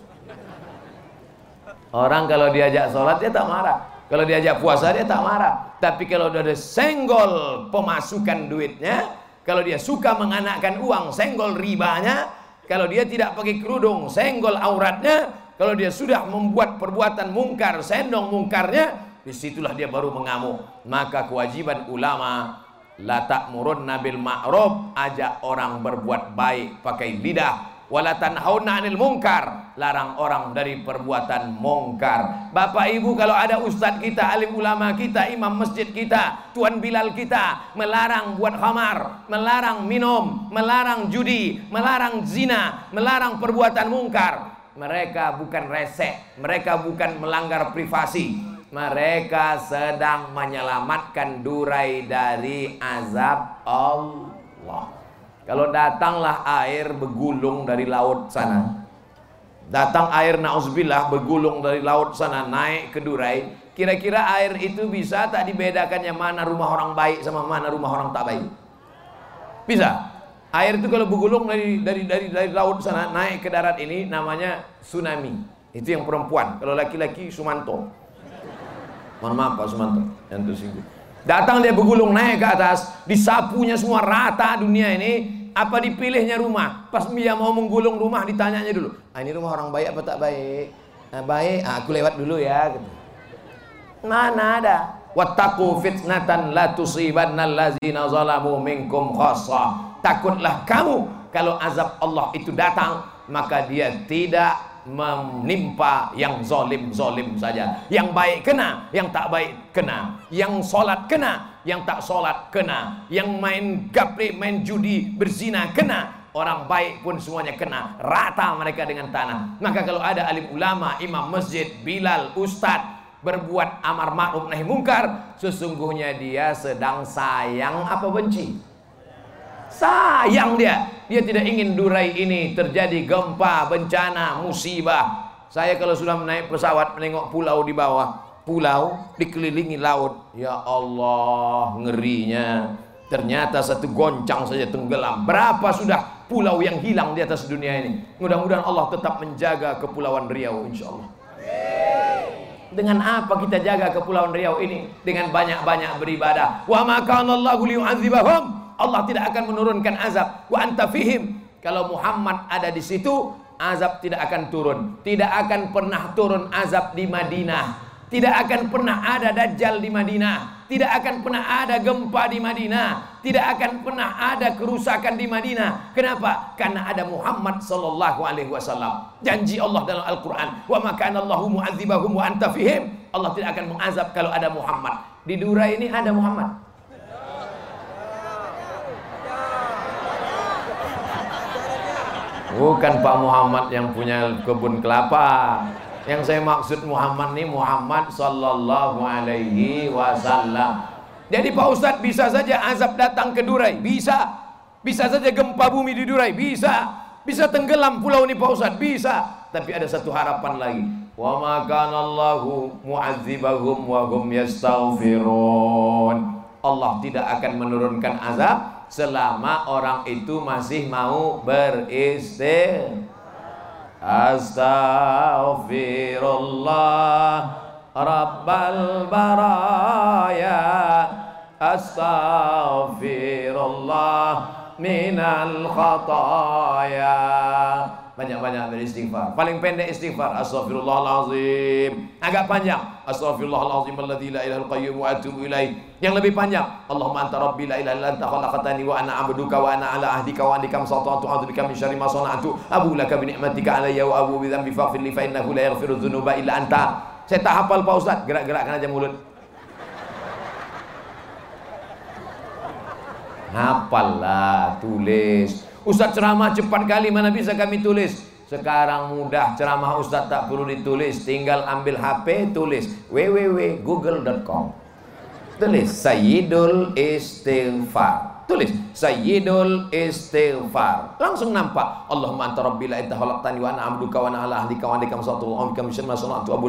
Orang kalau diajak sholat dia tak marah. Kalau diajak puasa dia tak marah. Tapi kalau dia ada senggol pemasukan duitnya kalau dia suka menganakkan uang senggol ribanya kalau dia tidak pakai kerudung senggol auratnya kalau dia sudah membuat perbuatan mungkar sendong mungkarnya di situlah dia baru mengamuk. Maka kewajiban ulama la ta'murun nabil ma'ruf ajak orang berbuat baik pakai lidah wala tanhauna 'anil munkar. Larang orang dari perbuatan mungkar Bapak Ibu kalau ada ustadz kita alim ulama kita imam masjid kita tuan bilal kita melarang buat khamar melarang minum melarang judi melarang zina melarang perbuatan mungkar mereka bukan resek mereka bukan melanggar privasi. Mereka sedang menyelamatkan durai dari azab Allah kalau datanglah air bergulung dari laut sana. Datang air nauzubillah bergulung dari laut sana naik ke Durai. Kira-kira air itu bisa tak dibedakan yang mana rumah orang baik sama mana rumah orang tak baik? Bisa. Air itu kalau bergulung dari dari dari dari laut sana naik ke darat ini namanya tsunami. Itu yang perempuan. Kalau laki-laki Sumanto. Mohon maaf Pak Sumanto yang tersinggung. Datang dia bergulung naik ke atas, disapunya semua rata dunia ini. Apa dipilihnya rumah? Pas dia mau menggulung rumah ditanyanya dulu. Ah, ini rumah orang baik apa tak baik? Nah, baik, ah, aku lewat dulu ya. Gitu. Mana ada? Wattaqu fitnatan la tusibanna allazina zalamu minkum khassah. Takutlah kamu kalau azab Allah itu datang, maka dia tidak menimpa yang zolim-zolim saja. Yang baik kena, yang tak baik kena. Yang solat kena, yang tak solat kena. Yang main gapri, main judi, berzina kena. Orang baik pun semuanya kena. Rata mereka dengan tanah. Maka kalau ada alim ulama, imam masjid, bilal, ustadz, berbuat amar ma'ruf nahi mungkar, sesungguhnya dia sedang sayang apa benci? Sayang dia. Dia tidak ingin durai ini terjadi gempa, bencana, musibah. Saya kalau sudah naik pesawat menengok pulau di bawah, pulau dikelilingi laut. Ya Allah, ngerinya. Ternyata satu goncang saja tenggelam. Berapa sudah pulau yang hilang di atas dunia ini? Mudah-mudahan Allah tetap menjaga kepulauan Riau insya Allah. Dengan apa kita jaga kepulauan Riau ini? Dengan banyak-banyak beribadah. Wa ma kana Allahu liyu'adzibahum Allah tidak akan menurunkan azab wa anta fihim kalau Muhammad ada di situ azab tidak akan turun tidak akan pernah turun azab di Madinah tidak akan pernah ada dajjal di Madinah. Tidak akan pernah ada gempa di Madinah. Tidak akan pernah ada kerusakan di Madinah. Kenapa? Karena ada Muhammad sallallahu alaihi wasallam. Janji Allah dalam Al-Qur'an wa maka Allahu mu'adzibahum wa anta fihim. Allah tidak akan mengazab kalau ada Muhammad. Di Dura ini ada Muhammad. Bukan Pak Muhammad yang punya kebun kelapa. Yang saya maksud Muhammad ini Muhammad sallallahu alaihi wasallam. Jadi Pak Ustadz bisa saja azab datang ke Durai, bisa. Bisa saja gempa bumi di Durai, bisa. Bisa tenggelam pulau ini Pak Ustadz, bisa. Tapi ada satu harapan lagi. Wa ma kana Allahu mu'adzibahum wa hum yastaghfirun. Allah tidak akan menurunkan azab selama orang itu masih mau beristighfar. أستغفر الله رب البرايا. أستغفر الله من الخطايا. Banyak-banyak beristighfar. Paling pendek istighfar, astagfirullahalazim. Agak panjang, astagfirullahalazim alladzi la ilaha qayyum wa atubu ilaih. Yang lebih panjang, Allahumma anta rabbi la ilaha illa anta khalaqtani wa ana 'abduka wa ana 'ala ahdika wa andika masata'tu a'udzu bika min syarri ma sana'tu. Abu laka bi ni'matika 'alayya wa abu bi dhanbi faghfir li fa innahu la yaghfiru dzunuba illa anta. Saya tak hafal Pak Ustaz, gerak-gerakkan aja mulut. Hafal lah, tulis. Ustaz ceramah cepat kali mana bisa kami tulis? Sekarang mudah ceramah Ustaz tak perlu ditulis. Tinggal ambil HP tulis. www.google.com tulis Sayyidul Istighfar. Tulis Sayyidul Istighfar. Langsung nampak. Allahumma anta rabbi la anta khalaqtani wa ana abduka wa ana ala ahlika wa andika masatu wa amika min sanatu abu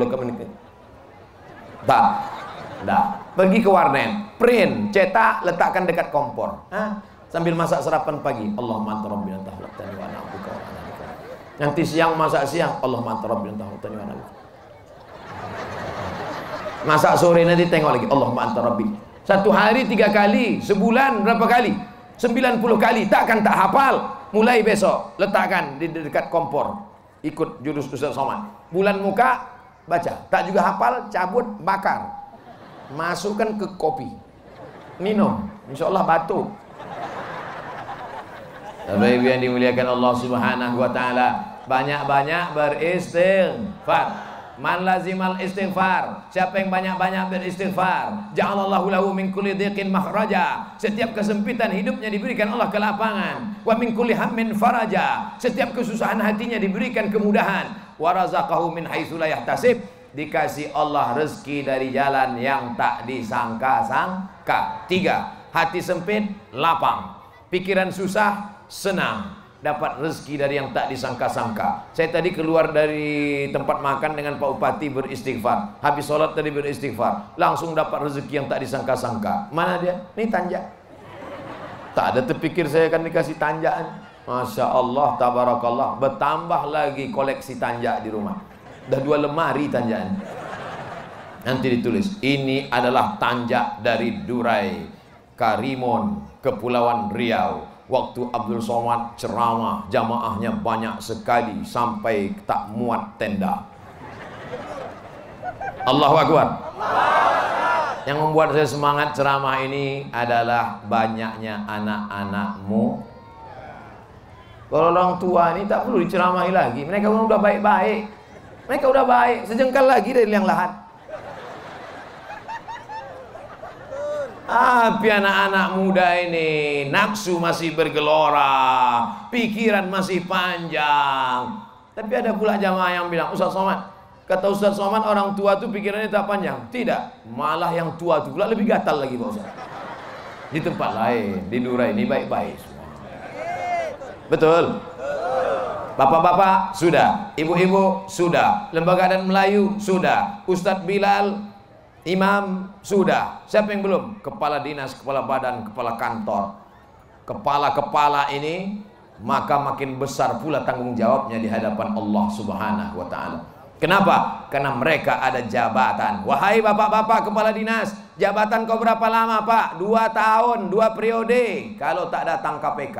tak. Dah pergi ke warnet. Print. Cetak letakkan dekat kompor? Sambil masak sarapan pagi Allah anta rabbi anta khalaqtani wa ana abduka wa ana nanti siang masak siang Allah anta rabbi anta khalaqtani wa ana masak sore nanti tengok lagi Allah anta rabbi. Satu hari tiga kali sebulan berapa kali? 90 kali takkan tak hafal. Mulai besok letakkan di dekat kompor ikut jurus Ustaz Somad. Bulan muka baca. Tak juga hafal cabut bakar. Masukkan ke kopi. Minum. Insya Allah batuk Bapak Ibu yang dimuliakan Allah Subhanahu wa taala, banyak-banyak beristighfar. Man lazimal istighfar. Siapa yang banyak-banyak beristighfar, ja'alallahu lahu min kulli dhiqin makhraja. Setiap kesempitan hidupnya diberikan Allah kelapangan. Wa min kulli hammin faraja. Setiap kesusahan hatinya diberikan kemudahan. Wa razaqahu min haitsu la yahtasib. Dikasih Allah rezeki dari jalan yang tak disangka-sangka. Tiga, hati sempit, lapang. Pikiran susah, senang dapat rezeki dari yang tak disangka-sangka. Saya tadi keluar dari tempat makan dengan Pak Upati beristighfar. Habis sholat tadi beristighfar. Langsung dapat rezeki yang tak disangka-sangka. Mana dia? Ini tanjak. Tak ada terpikir saya akan dikasih tanjakan. Masya Allah, tabarakallah. Bertambah lagi koleksi tanjak di rumah. Dah dua lemari tanjakan. Nanti ditulis, ini adalah tanjak dari Durai, Karimun, Kepulauan Riau. Waktu Abdul Somad ceramah, jamaahnya banyak sekali sampai tak muat tenda. Allahu Akbar. Yang membuat saya semangat ceramah ini adalah banyaknya anak-anakmu. Kalau orang tua ini tak perlu diceramahi lagi. Mereka pun udah baik-baik. Mereka udah baik, sejengkal lagi dari yang lahat. Tapi anak-anak muda ini nafsu masih bergelora, pikiran masih panjang. Tapi ada pula jamaah yang bilang, Ustaz Somad, kata Ustaz Somad orang tua tuh pikirannya tak panjang. Tidak, malah yang tua tuh pula lebih gatal lagi Pak. Di tempat lain, di Nura ini baik-baik. Betul? Bapak-bapak sudah, ibu-ibu sudah, lembaga dan Melayu sudah, Ustadz Bilal Imam sudah. Siapa yang belum? Kepala dinas, kepala badan, kepala kantor. Kepala-kepala ini maka makin besar pula tanggung jawabnya di hadapan Allah Subhanahu wa taala. Kenapa? Karena mereka ada jabatan. Wahai bapak-bapak kepala dinas, jabatan kau berapa lama pak? Dua tahun, dua periode. Kalau tak datang KPK.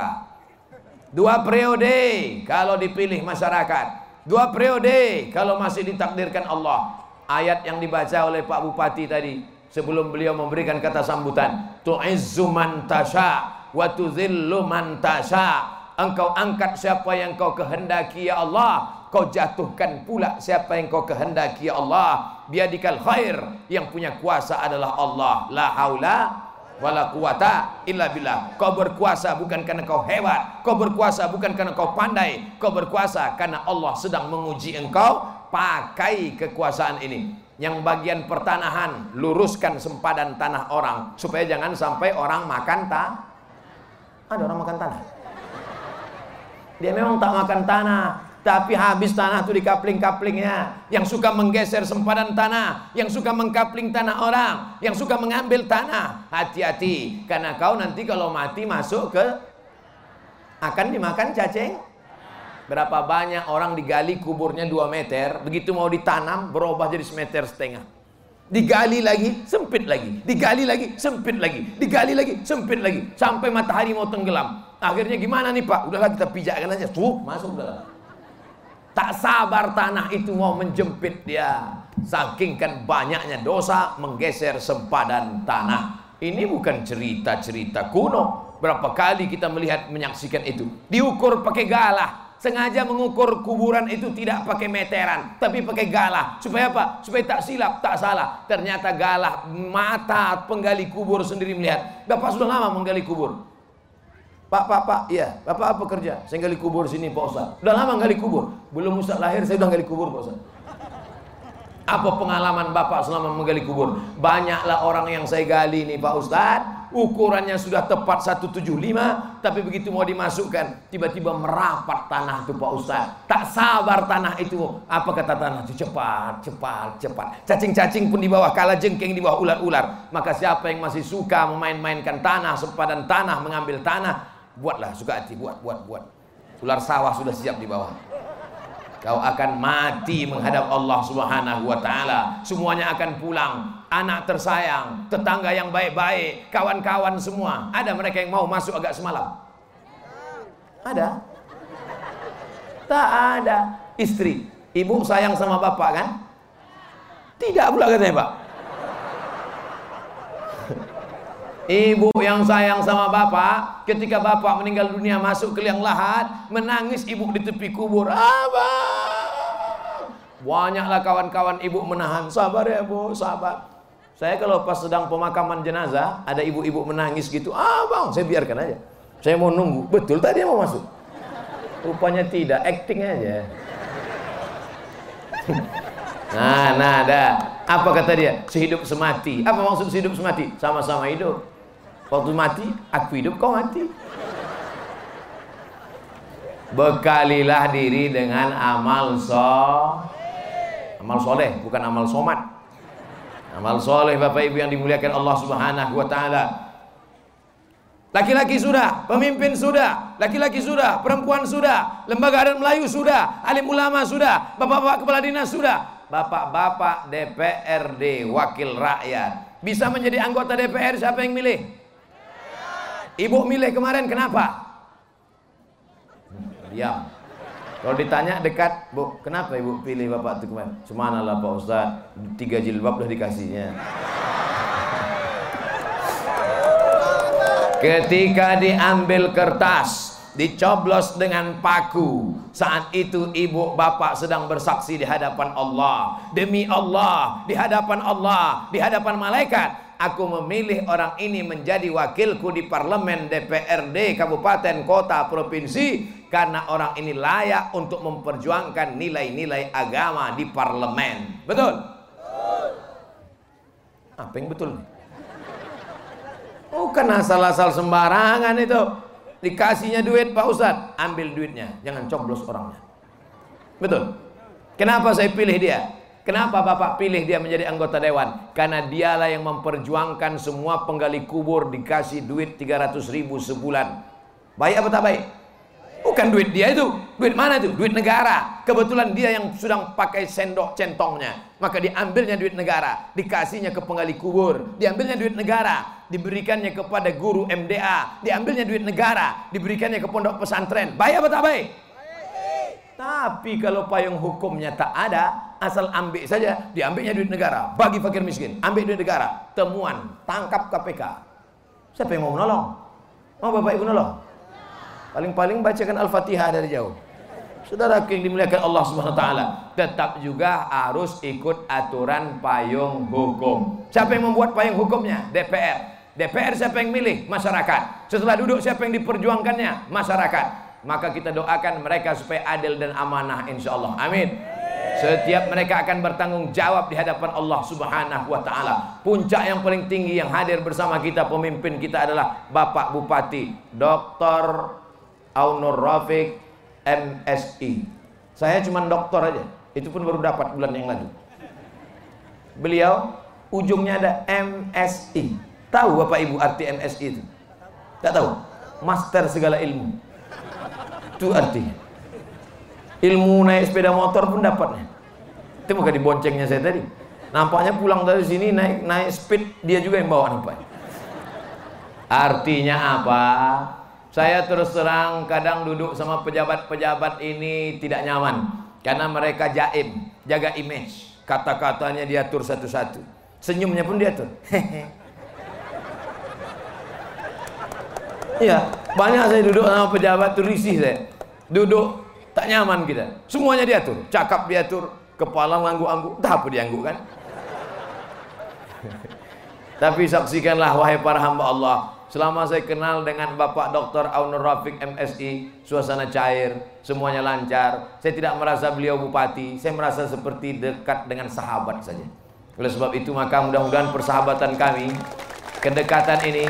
Dua periode kalau dipilih masyarakat. Dua periode kalau masih ditakdirkan Allah ayat yang dibaca oleh Pak Bupati tadi sebelum beliau memberikan kata sambutan. Tu'izzu man tasha wa tudhillu man tasha. Engkau angkat siapa yang kau kehendaki ya Allah. Kau jatuhkan pula siapa yang kau kehendaki ya Allah. Biadikal khair yang punya kuasa adalah Allah. La haula wala quwata illa billah. Kau berkuasa bukan karena kau hebat. Kau berkuasa bukan karena kau pandai. Kau berkuasa karena Allah sedang menguji engkau pakai kekuasaan ini. Yang bagian pertanahan luruskan sempadan tanah orang supaya jangan sampai orang makan tak ada orang makan tanah? Dia memang tak makan tanah tapi habis tanah itu di kapling-kaplingnya yang suka menggeser sempadan tanah yang suka mengkapling tanah orang yang suka mengambil tanah. Hati-hati karena kau nanti kalau mati masuk ke akan dimakan cacing Berapa banyak orang digali kuburnya 2 meter, begitu mau ditanam berubah jadi semeter setengah. Digali lagi, sempit lagi. Digali lagi, sempit lagi. Digali lagi, sempit lagi. Sampai matahari mau tenggelam. Akhirnya gimana nih Pak? Udahlah kita pijakkan aja. Tuh, masuk dalam. Tak sabar tanah itu mau menjempit dia. Saking kan banyaknya dosa menggeser sempadan tanah. Ini bukan cerita-cerita kuno. Berapa kali kita melihat menyaksikan itu. Diukur pakai galah sengaja mengukur kuburan itu tidak pakai meteran tapi pakai galah supaya apa supaya tak silap tak salah ternyata galah mata penggali kubur sendiri melihat bapak sudah lama menggali kubur Pak, Pak, Pak, iya, Bapak apa kerja? Saya gali kubur sini, Pak Ustaz. Udah lama gali kubur. Belum Ustaz lahir, saya udah gali kubur, Pak Ustaz. Apa pengalaman Bapak selama menggali kubur? Banyaklah orang yang saya gali nih, Pak Ustaz ukurannya sudah tepat 175 tapi begitu mau dimasukkan tiba-tiba merapat tanah itu Pak Ustaz. Tak sabar tanah itu. Apa kata tanah itu? Cepat cepat cepat. Cacing-cacing pun di bawah kala jengking di bawah ular-ular. Maka siapa yang masih suka memain-mainkan tanah sempadan tanah mengambil tanah buatlah suka hati. Buat buat buat. Ular sawah sudah siap di bawah. Kau akan mati menghadap Allah Subhanahu wa taala. Semuanya akan pulang. Anak tersayang, tetangga yang baik-baik, kawan-kawan semua. Ada mereka yang mau masuk agak semalam? Ada? Tak ada. Istri, ibu sayang sama bapak kan? Tidak pula katanya, Pak. Ibu yang sayang sama bapak, ketika bapak meninggal dunia masuk ke liang lahat, menangis ibu di tepi kubur. Abang! Banyaklah kawan-kawan ibu menahan. Sabar ya bu, sabar. Saya kalau pas sedang pemakaman jenazah, ada ibu-ibu menangis gitu. Abang, saya biarkan aja. Saya mau nunggu. Betul tadi mau masuk. Rupanya tidak, acting aja. Nah, nah, ada. Apa kata dia? Sehidup semati. Apa maksud sehidup semati? Sama-sama hidup. Waktu mati, aku hidup, kau mati. Bekalilah diri dengan amal so Amal soleh, bukan amal somat. Amal soleh Bapak Ibu yang dimuliakan Allah Subhanahu wa taala. Laki-laki sudah, pemimpin sudah, laki-laki sudah, perempuan sudah, lembaga adat Melayu sudah, alim ulama sudah, bapak-bapak kepala dinas sudah. bapak-bapak DPRD wakil rakyat. Bisa menjadi anggota DPR siapa yang milih? Ibu milih kemarin kenapa? Diam. Kalau ditanya dekat, Bu, kenapa Ibu pilih Bapak itu kemarin? Subhanallah Pak Ustaz, tiga jilbab udah dikasihnya. Ketika diambil kertas, dicoblos dengan paku. Saat itu ibu bapak sedang bersaksi di hadapan Allah. Demi Allah, di hadapan Allah, di hadapan malaikat. Aku memilih orang ini menjadi wakilku di parlemen DPRD Kabupaten Kota Provinsi karena orang ini layak untuk memperjuangkan nilai-nilai agama di parlemen. Betul? Betul. Apa yang betul? Bukan asal-asal sembarangan itu. Dikasihnya duit Pak Ustadz, ambil duitnya, jangan coblos orangnya. Betul. Kenapa saya pilih dia? Kenapa Bapak pilih dia menjadi anggota dewan? Karena dialah yang memperjuangkan semua penggali kubur dikasih duit 300 ribu sebulan. Baik apa tak baik? Bukan duit dia itu. Duit mana itu? Duit negara. Kebetulan dia yang sedang pakai sendok centongnya. Maka diambilnya duit negara. Dikasihnya ke penggali kubur. Diambilnya duit negara. Diberikannya kepada guru MDA. Diambilnya duit negara. Diberikannya ke pondok pesantren. Baik apa tak baik? Tapi kalau payung hukumnya tak ada, asal ambil saja, diambilnya duit negara. Bagi fakir miskin, ambil duit negara. Temuan, tangkap KPK. Siapa yang mau menolong? Mau Bapak Ibu nolong? Paling-paling bacakan Al-Fatihah dari jauh. Saudara yang dimuliakan Allah Subhanahu wa taala, tetap juga harus ikut aturan payung hukum. Siapa yang membuat payung hukumnya? DPR. DPR siapa yang milih? Masyarakat. Setelah duduk siapa yang diperjuangkannya? Masyarakat. Maka kita doakan mereka supaya adil dan amanah insya Allah. Amin. Setiap mereka akan bertanggung jawab di hadapan Allah Subhanahu wa taala. Puncak yang paling tinggi yang hadir bersama kita pemimpin kita adalah Bapak Bupati Dr. Aunur Rafiq MSI. Saya cuma doktor aja. Itu pun baru dapat bulan yang lalu. Beliau ujungnya ada MSI. Tahu Bapak Ibu arti MSI itu? Tak tahu? Master segala ilmu. Itu artinya. Ilmu naik sepeda motor pun dapatnya. Itu bukan diboncengnya saya tadi. Nampaknya pulang dari sini naik naik speed dia juga yang bawa nampaknya. Artinya apa? Saya terus terang kadang duduk sama pejabat-pejabat ini tidak nyaman karena mereka jaim, jaga image. Kata-katanya diatur satu-satu. Senyumnya pun diatur. Iya, banyak saya duduk sama pejabat tuh risih saya. Duduk tak nyaman kita. Semuanya diatur, cakap diatur, kepala nganggu-anggu, tak apa dianggu kan? Tapi saksikanlah wahai para hamba Allah, Selama saya kenal dengan Bapak Dr. Aunur Rafiq MSI, suasana cair, semuanya lancar. Saya tidak merasa beliau bupati, saya merasa seperti dekat dengan sahabat saja. Oleh sebab itu maka mudah-mudahan persahabatan kami, kedekatan ini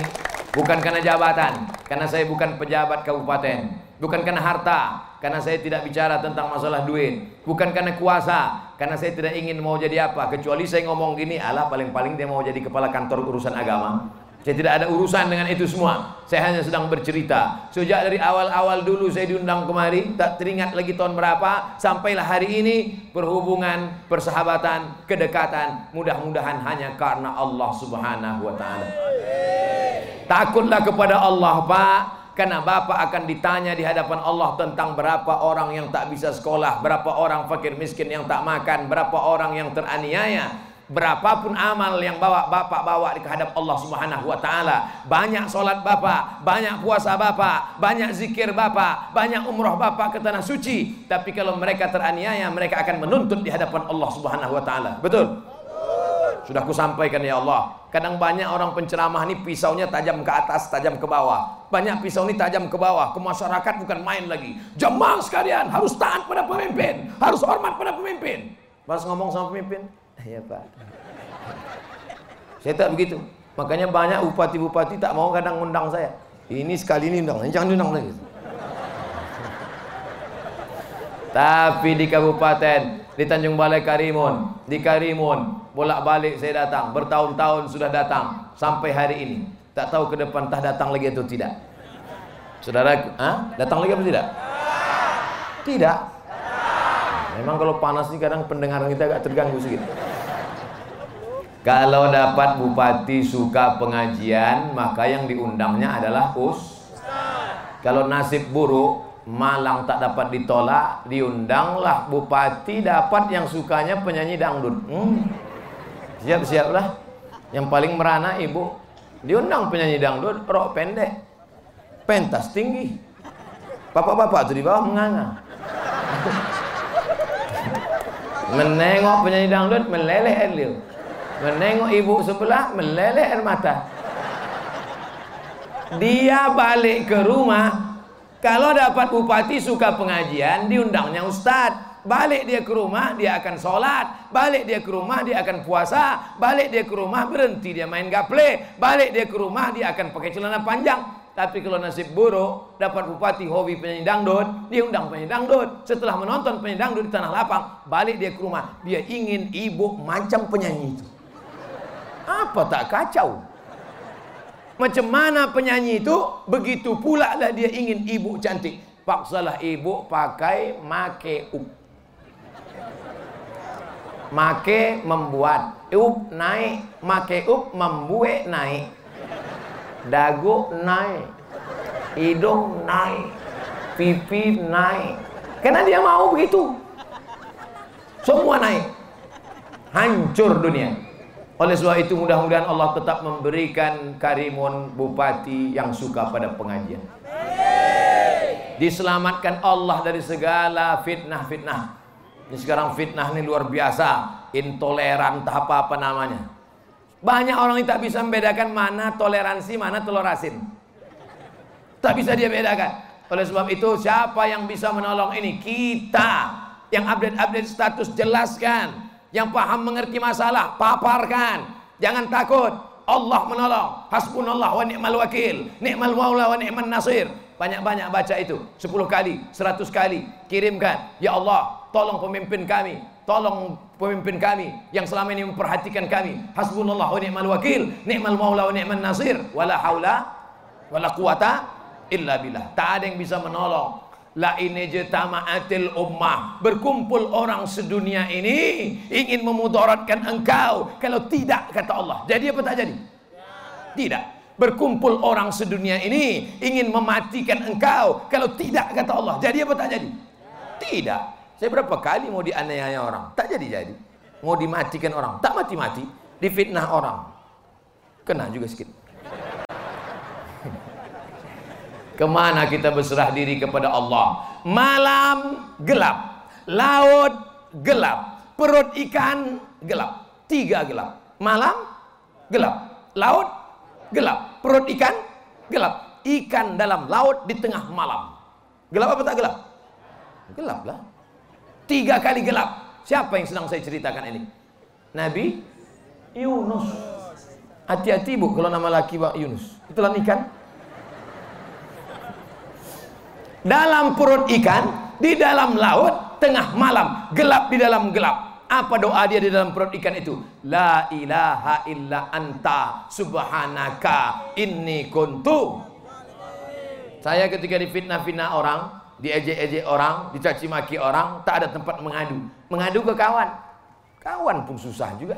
bukan karena jabatan, karena saya bukan pejabat kabupaten, bukan karena harta, karena saya tidak bicara tentang masalah duit, bukan karena kuasa, karena saya tidak ingin mau jadi apa, kecuali saya ngomong gini, Allah paling-paling dia mau jadi kepala kantor urusan agama. Saya tidak ada urusan dengan itu semua. Saya hanya sedang bercerita. Sejak dari awal-awal dulu saya diundang kemari, tak teringat lagi tahun berapa, sampailah hari ini perhubungan, persahabatan, kedekatan, mudah-mudahan hanya karena Allah Subhanahu wa taala. Takutlah kepada Allah, Pak. Karena Bapak akan ditanya di hadapan Allah tentang berapa orang yang tak bisa sekolah, berapa orang fakir miskin yang tak makan, berapa orang yang teraniaya, Berapapun amal yang bawa bapak bawa di hadap Allah Subhanahu wa taala, banyak solat bapak, banyak puasa bapak, banyak zikir bapak, banyak umroh bapak ke tanah suci, tapi kalau mereka teraniaya, mereka akan menuntut di hadapan Allah Subhanahu wa taala. Betul? Sudah ku sampaikan ya Allah. Kadang banyak orang penceramah ini pisaunya tajam ke atas, tajam ke bawah. Banyak pisau ini tajam ke bawah, ke masyarakat bukan main lagi. Jemaah sekalian harus taat pada pemimpin, harus hormat pada pemimpin. Pas ngomong sama pemimpin, ya Pak. Saya tak begitu. Makanya banyak bupati-bupati tak mau kadang undang saya. Ini sekali ini undang, jangan undang lagi. Tapi di kabupaten, di Tanjung Balai Karimun, di Karimun, bolak-balik saya datang, bertahun-tahun sudah datang sampai hari ini. Tak tahu ke depan tak datang lagi atau tidak. Saudara, ah, datang lagi atau tidak? Tidak. Memang kalau panas nih kadang pendengaran kita agak terganggu sedikit. Kalau dapat bupati suka pengajian, maka yang diundangnya adalah us. Kalau nasib buruk, Malang tak dapat ditolak, diundanglah bupati dapat yang sukanya penyanyi dangdut. Hmm. Siap-siaplah. Yang paling merana ibu, diundang penyanyi dangdut, rok pendek, pentas tinggi. Bapak-bapak tuh di bawah menganga. Menengok penyanyi dangdut meleleh air liur. Menengok ibu sebelah meleleh air mata. Dia balik ke rumah. Kalau dapat bupati suka pengajian, diundangnya ustad. Balik dia ke rumah, dia akan sholat. Balik dia ke rumah, dia akan puasa. Balik dia ke rumah, berhenti dia main gaple. Balik dia ke rumah, dia akan pakai celana panjang. Tapi kalau nasib buruk, dapat bupati hobi penyanyi dangdut, dia undang penyanyi dangdut. Setelah menonton penyanyi dangdut di tanah lapang, balik dia ke rumah. Dia ingin ibu macam penyanyi itu. Apa tak kacau? Macam mana penyanyi itu, begitu pula lah dia ingin ibu cantik. Paksalah ibu pakai make up. Make membuat, up naik, make up membuat naik dagu naik, hidung naik, pipi naik. Karena dia mau begitu. Semua naik. Hancur dunia. Oleh sebab itu mudah-mudahan Allah tetap memberikan karimun bupati yang suka pada pengajian. Diselamatkan Allah dari segala fitnah-fitnah. Ini sekarang fitnah ini luar biasa, intoleran apa apa namanya. Banyak orang yang tak bisa membedakan mana toleransi, mana telur asin. Tak bisa dia bedakan. Oleh sebab itu siapa yang bisa menolong ini? Kita yang update-update status jelaskan. Yang paham mengerti masalah, paparkan. Jangan takut. Allah menolong. Hasbunallah wa ni'mal wakil. Ni'mal maula wa ni'man nasir. Banyak-banyak baca itu. 10 kali, 100 kali. Kirimkan. Ya Allah, tolong pemimpin kami. Tolong pemimpin kami yang selama ini memperhatikan kami. Hasbunallah wa ni'mal wakil, ni'mal maula wa ni'man nasir. Wala haula wala quwata illa billah. Tak ada yang bisa menolong. La ini jetama'atil ummah. Berkumpul orang sedunia ini ingin memudaratkan engkau. Kalau tidak kata Allah. Jadi apa tak jadi? Tidak. Berkumpul orang sedunia ini ingin mematikan engkau. Kalau tidak kata Allah. Jadi apa tak jadi? Tidak. Saya berapa kali mau dianiaya orang, tak jadi-jadi. Mau dimatikan orang, tak mati-mati. Difitnah orang, kena juga sedikit. Ke mana kita berserah diri kepada Allah? Malam gelap, laut gelap, perut ikan gelap, tiga gelap. Malam gelap, laut gelap, perut ikan gelap, ikan dalam laut di tengah malam. Gelap apa tak gelap? Gelap lah. Tiga kali gelap. Siapa yang sedang saya ceritakan ini? Nabi Yunus. Hati-hati bu kalau nama laki Pak Yunus. Itulah ikan. Dalam perut ikan, di dalam laut, tengah malam, gelap di dalam gelap. Apa doa dia di dalam perut ikan itu? La ilaha illa anta subhanaka inni kuntu. Saya ketika difitnah-fitnah orang, diejek-ejek orang, dicaci maki orang, tak ada tempat mengadu. Mengadu ke kawan. Kawan pun susah juga.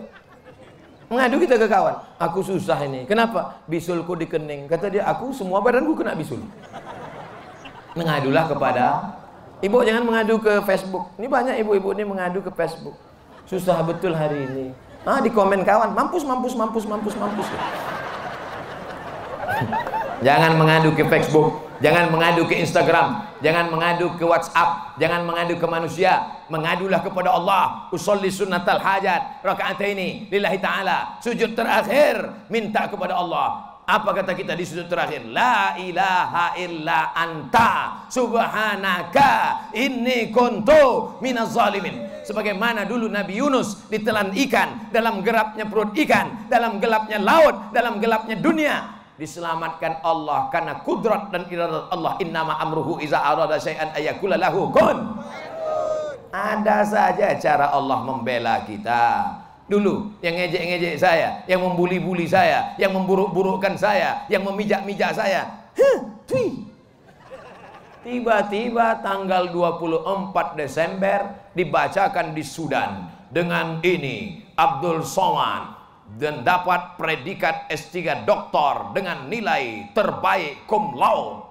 Mengadu kita ke kawan. Aku susah ini. Kenapa? Bisulku dikening. Kata dia, aku semua badanku kena bisul. Mengadulah kepada ibu jangan mengadu ke Facebook. Ini banyak ibu-ibu ini mengadu ke Facebook. Susah betul hari ini. Ah di komen kawan, mampus, mampus, mampus, mampus, mampus. jangan mengadu ke Facebook. Jangan mengadu ke Instagram, jangan mengadu ke WhatsApp, jangan mengadu ke manusia, mengadulah kepada Allah. Usolli sunnatal hajat, rakaat ini lillahi taala. Sujud terakhir minta kepada Allah. Apa kata kita di sujud terakhir? La ilaha illa anta subhanaka inni kuntu minaz zalimin. Sebagaimana dulu Nabi Yunus ditelan ikan dalam gerapnya perut ikan, dalam gelapnya laut, dalam gelapnya dunia diselamatkan Allah karena kudrat dan iradat Allah innama amruhu iza arada syai'an ayakula lahu kun ada saja cara Allah membela kita dulu yang ngejek-ngejek saya yang membuli-buli saya yang memburuk-burukkan saya yang memijak-mijak saya. Tiba-tiba tanggal 24 Desember dibacakan di Sudan. Dengan ini Abdul Somad dan dapat predikat S3 doktor dengan nilai terbaik cum laude.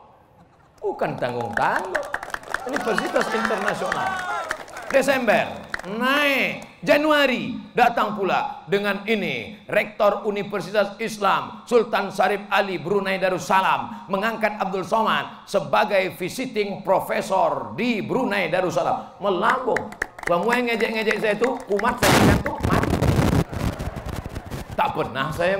Bukan tanggung-tanggung. Universitas Internasional. Desember naik Januari datang pula dengan ini Rektor Universitas Islam Sultan Sarif Ali Brunei Darussalam mengangkat Abdul Somad sebagai visiting professor di Brunei Darussalam melambung semua yang ngejek-ngejek saya itu kumat saya gantung mati tak pernah saya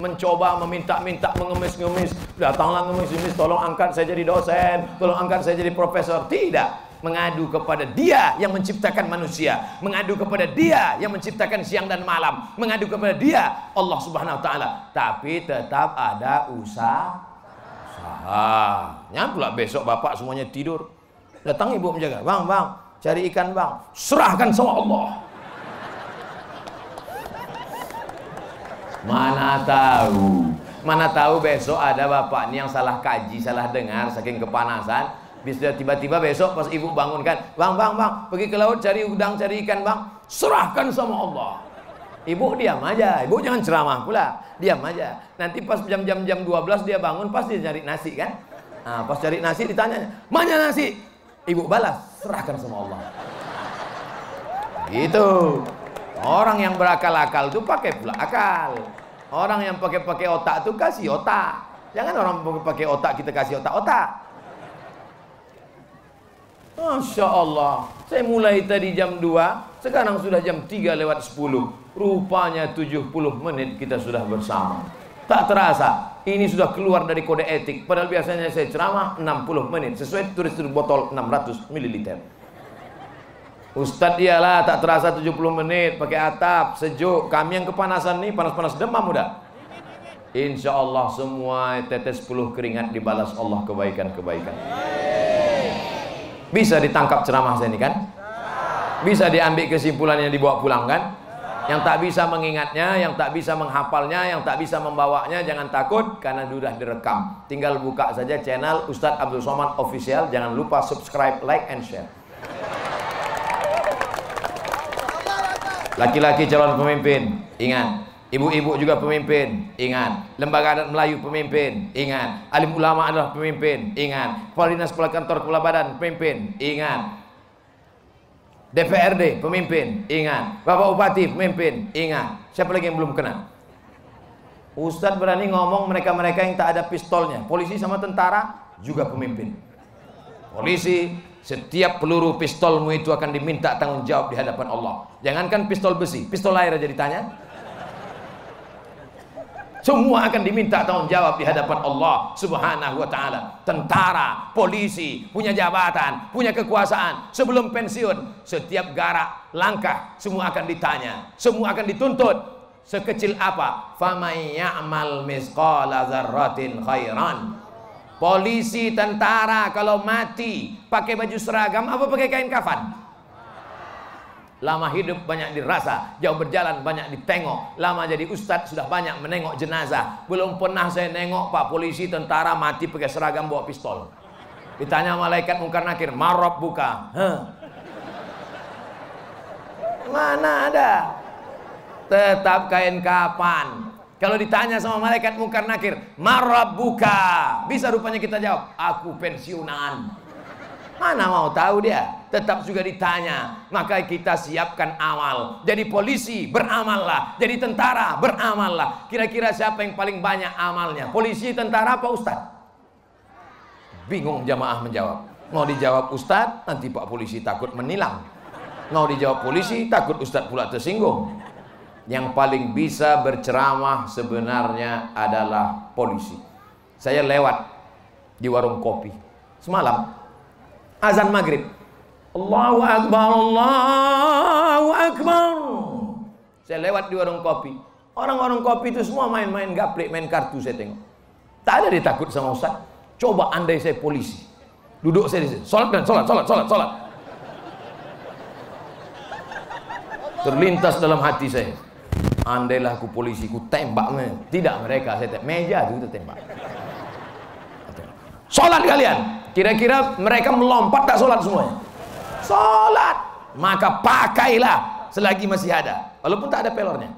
mencoba meminta-minta mengemis-ngemis datanglah ngemis-ngemis tolong angkat saya jadi dosen tolong angkat saya jadi profesor tidak mengadu kepada dia yang menciptakan manusia, mengadu kepada dia yang menciptakan siang dan malam, mengadu kepada dia Allah Subhanahu wa taala. Tapi tetap ada usaha. Usaha. pula besok bapak semuanya tidur. Datang ibu menjaga, "Bang, bang, cari ikan, Bang. Serahkan sama Allah." Mana tahu, mana tahu besok ada bapak ini yang salah kaji, salah dengar saking kepanasan, bisa tiba-tiba besok pas ibu bangunkan, bang, bang, bang, pergi ke laut cari udang, cari ikan, bang, serahkan sama Allah. Ibu diam aja, ibu jangan ceramah pula, diam aja. Nanti pas jam-jam jam 12 dia bangun pasti cari nasi kan? Nah, pas cari nasi ditanya, mana nasi? Ibu balas, serahkan sama Allah. Gitu. Orang yang berakal-akal tuh pakai pula akal. Orang yang pakai-pakai otak tuh kasih otak. Jangan orang pakai otak kita kasih otak-otak. Masya Allah Saya mulai tadi jam 2 Sekarang sudah jam 3 lewat 10 Rupanya 70 menit kita sudah bersama. Tak terasa Ini sudah keluar dari kode etik. Padahal biasanya saya ceramah 60 menit Sesuai tulis di botol 600 ml Ustadz iyalah tak terasa 70 menit Pakai atap, sejuk Kami yang kepanasan nih panas-panas demam udah Insya Allah semua tetes 10 keringat dibalas Allah kebaikan-kebaikan bisa ditangkap ceramah saya ini kan? Bisa diambil kesimpulan yang dibawa pulang kan? Yang tak bisa mengingatnya, yang tak bisa menghafalnya, yang tak bisa membawanya, jangan takut karena sudah direkam. Tinggal buka saja channel Ustadz Abdul Somad Official. Jangan lupa subscribe, like, and share. Laki-laki calon pemimpin, ingat Ibu-ibu juga pemimpin, ingat. Lembaga adat Melayu pemimpin, ingat. Alim ulama adalah pemimpin, ingat. Kepala dinas, kepala kantor, kepala badan pemimpin, ingat. DPRD pemimpin, ingat. Bapak Bupati pemimpin, ingat. Siapa lagi yang belum kenal? Ustadz berani ngomong mereka-mereka yang tak ada pistolnya. Polisi sama tentara juga pemimpin. Polisi, setiap peluru pistolmu itu akan diminta tanggung jawab di hadapan Allah. Jangankan pistol besi, pistol air aja ditanya. Semua akan diminta tanggung jawab di hadapan Allah Subhanahu wa taala. Tentara, polisi, punya jabatan, punya kekuasaan. Sebelum pensiun, setiap garak, langkah semua akan ditanya, semua akan dituntut. Sekecil apa? Famay ya'mal misqala dzarratin khairan. Polisi, tentara kalau mati pakai baju seragam apa pakai kain kafan? Lama hidup banyak dirasa, jauh berjalan banyak ditengok. Lama jadi ustadz sudah banyak menengok jenazah. Belum pernah saya nengok pak polisi tentara mati pakai seragam bawa pistol. Ditanya malaikat mungkar nakir, marop buka. Huh. Mana ada? Tetap kain kapan. Kalau ditanya sama malaikat mungkar nakir, marab buka. Bisa rupanya kita jawab, aku pensiunan. Mana mau tahu dia? Tetap juga ditanya. Maka kita siapkan amal. Jadi polisi beramallah. Jadi tentara beramallah. Kira-kira siapa yang paling banyak amalnya? Polisi, tentara, apa ustad? Bingung jamaah menjawab. Mau dijawab ustad, nanti pak polisi takut menilang. Mau dijawab polisi, takut ustad pula tersinggung. Yang paling bisa berceramah sebenarnya adalah polisi. Saya lewat di warung kopi. Semalam azan maghrib. Allahu Akbar Allahu Akbar. Saya lewat di warung kopi. Orang-orang kopi itu semua main-main gaplek main kartu saya tengok. Tak ada dia takut sama Ustaz. Coba andai saya polisi. Duduk saya di sini sholat dan sholat sholat sholat sholat terlintas dalam hati saya andailah aku polisi ku tembak tidak mereka saya tembak meja itu tembak sholat kalian Kira-kira mereka melompat tak sholat semuanya? Sholat. Maka pakailah selagi masih ada. Walaupun tak ada pelornya.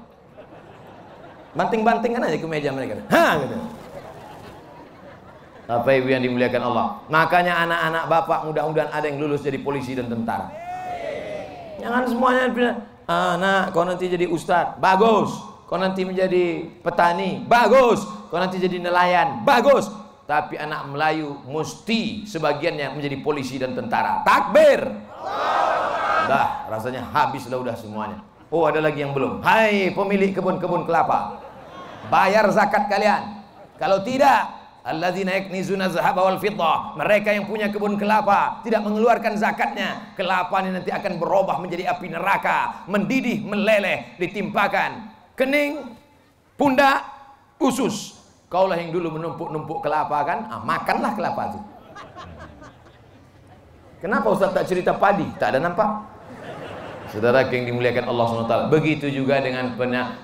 Banting-bantingkan aja ke meja mereka. Ha, gitu. Bapak Ibu yang dimuliakan Allah. Makanya anak-anak bapak mudah-mudahan ada yang lulus jadi polisi dan tentara. Jangan semuanya anak kau nanti jadi ustadz, bagus. Kau nanti menjadi petani, bagus. Kau nanti jadi nelayan, bagus. Tapi anak Melayu mesti sebagiannya menjadi polisi dan tentara. Takbir. Dah, rasanya habislah udah semuanya. Oh, ada lagi yang belum. Hai pemilik kebun-kebun kelapa. Bayar zakat kalian. Kalau tidak, Alladzina yaknizuna zahaba wal fiddah. Mereka yang punya kebun kelapa tidak mengeluarkan zakatnya. Kelapa ini nanti akan berubah menjadi api neraka, mendidih, meleleh, ditimpakan kening, pundak, usus. Kaulah yang dulu menumpuk-numpuk kelapa kan? Ah, makanlah kelapa itu. Kenapa Ustaz tak cerita padi? Tak ada nampak. Saudara yang dimuliakan Allah SWT Begitu juga dengan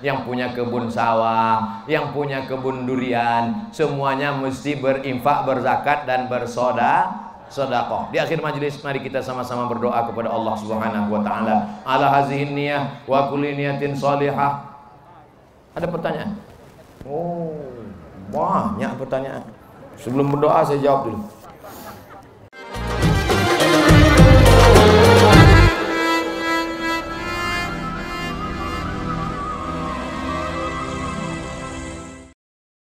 yang punya kebun sawah Yang punya kebun durian Semuanya mesti berinfak, berzakat dan bersoda Sodakoh. Di akhir majlis mari kita sama-sama berdoa kepada Allah Subhanahu Wa Taala. Ala hazihin niyah wa kulli niyatin salihah. Ada pertanyaan? Oh banyak pertanyaan. Sebelum berdoa saya jawab dulu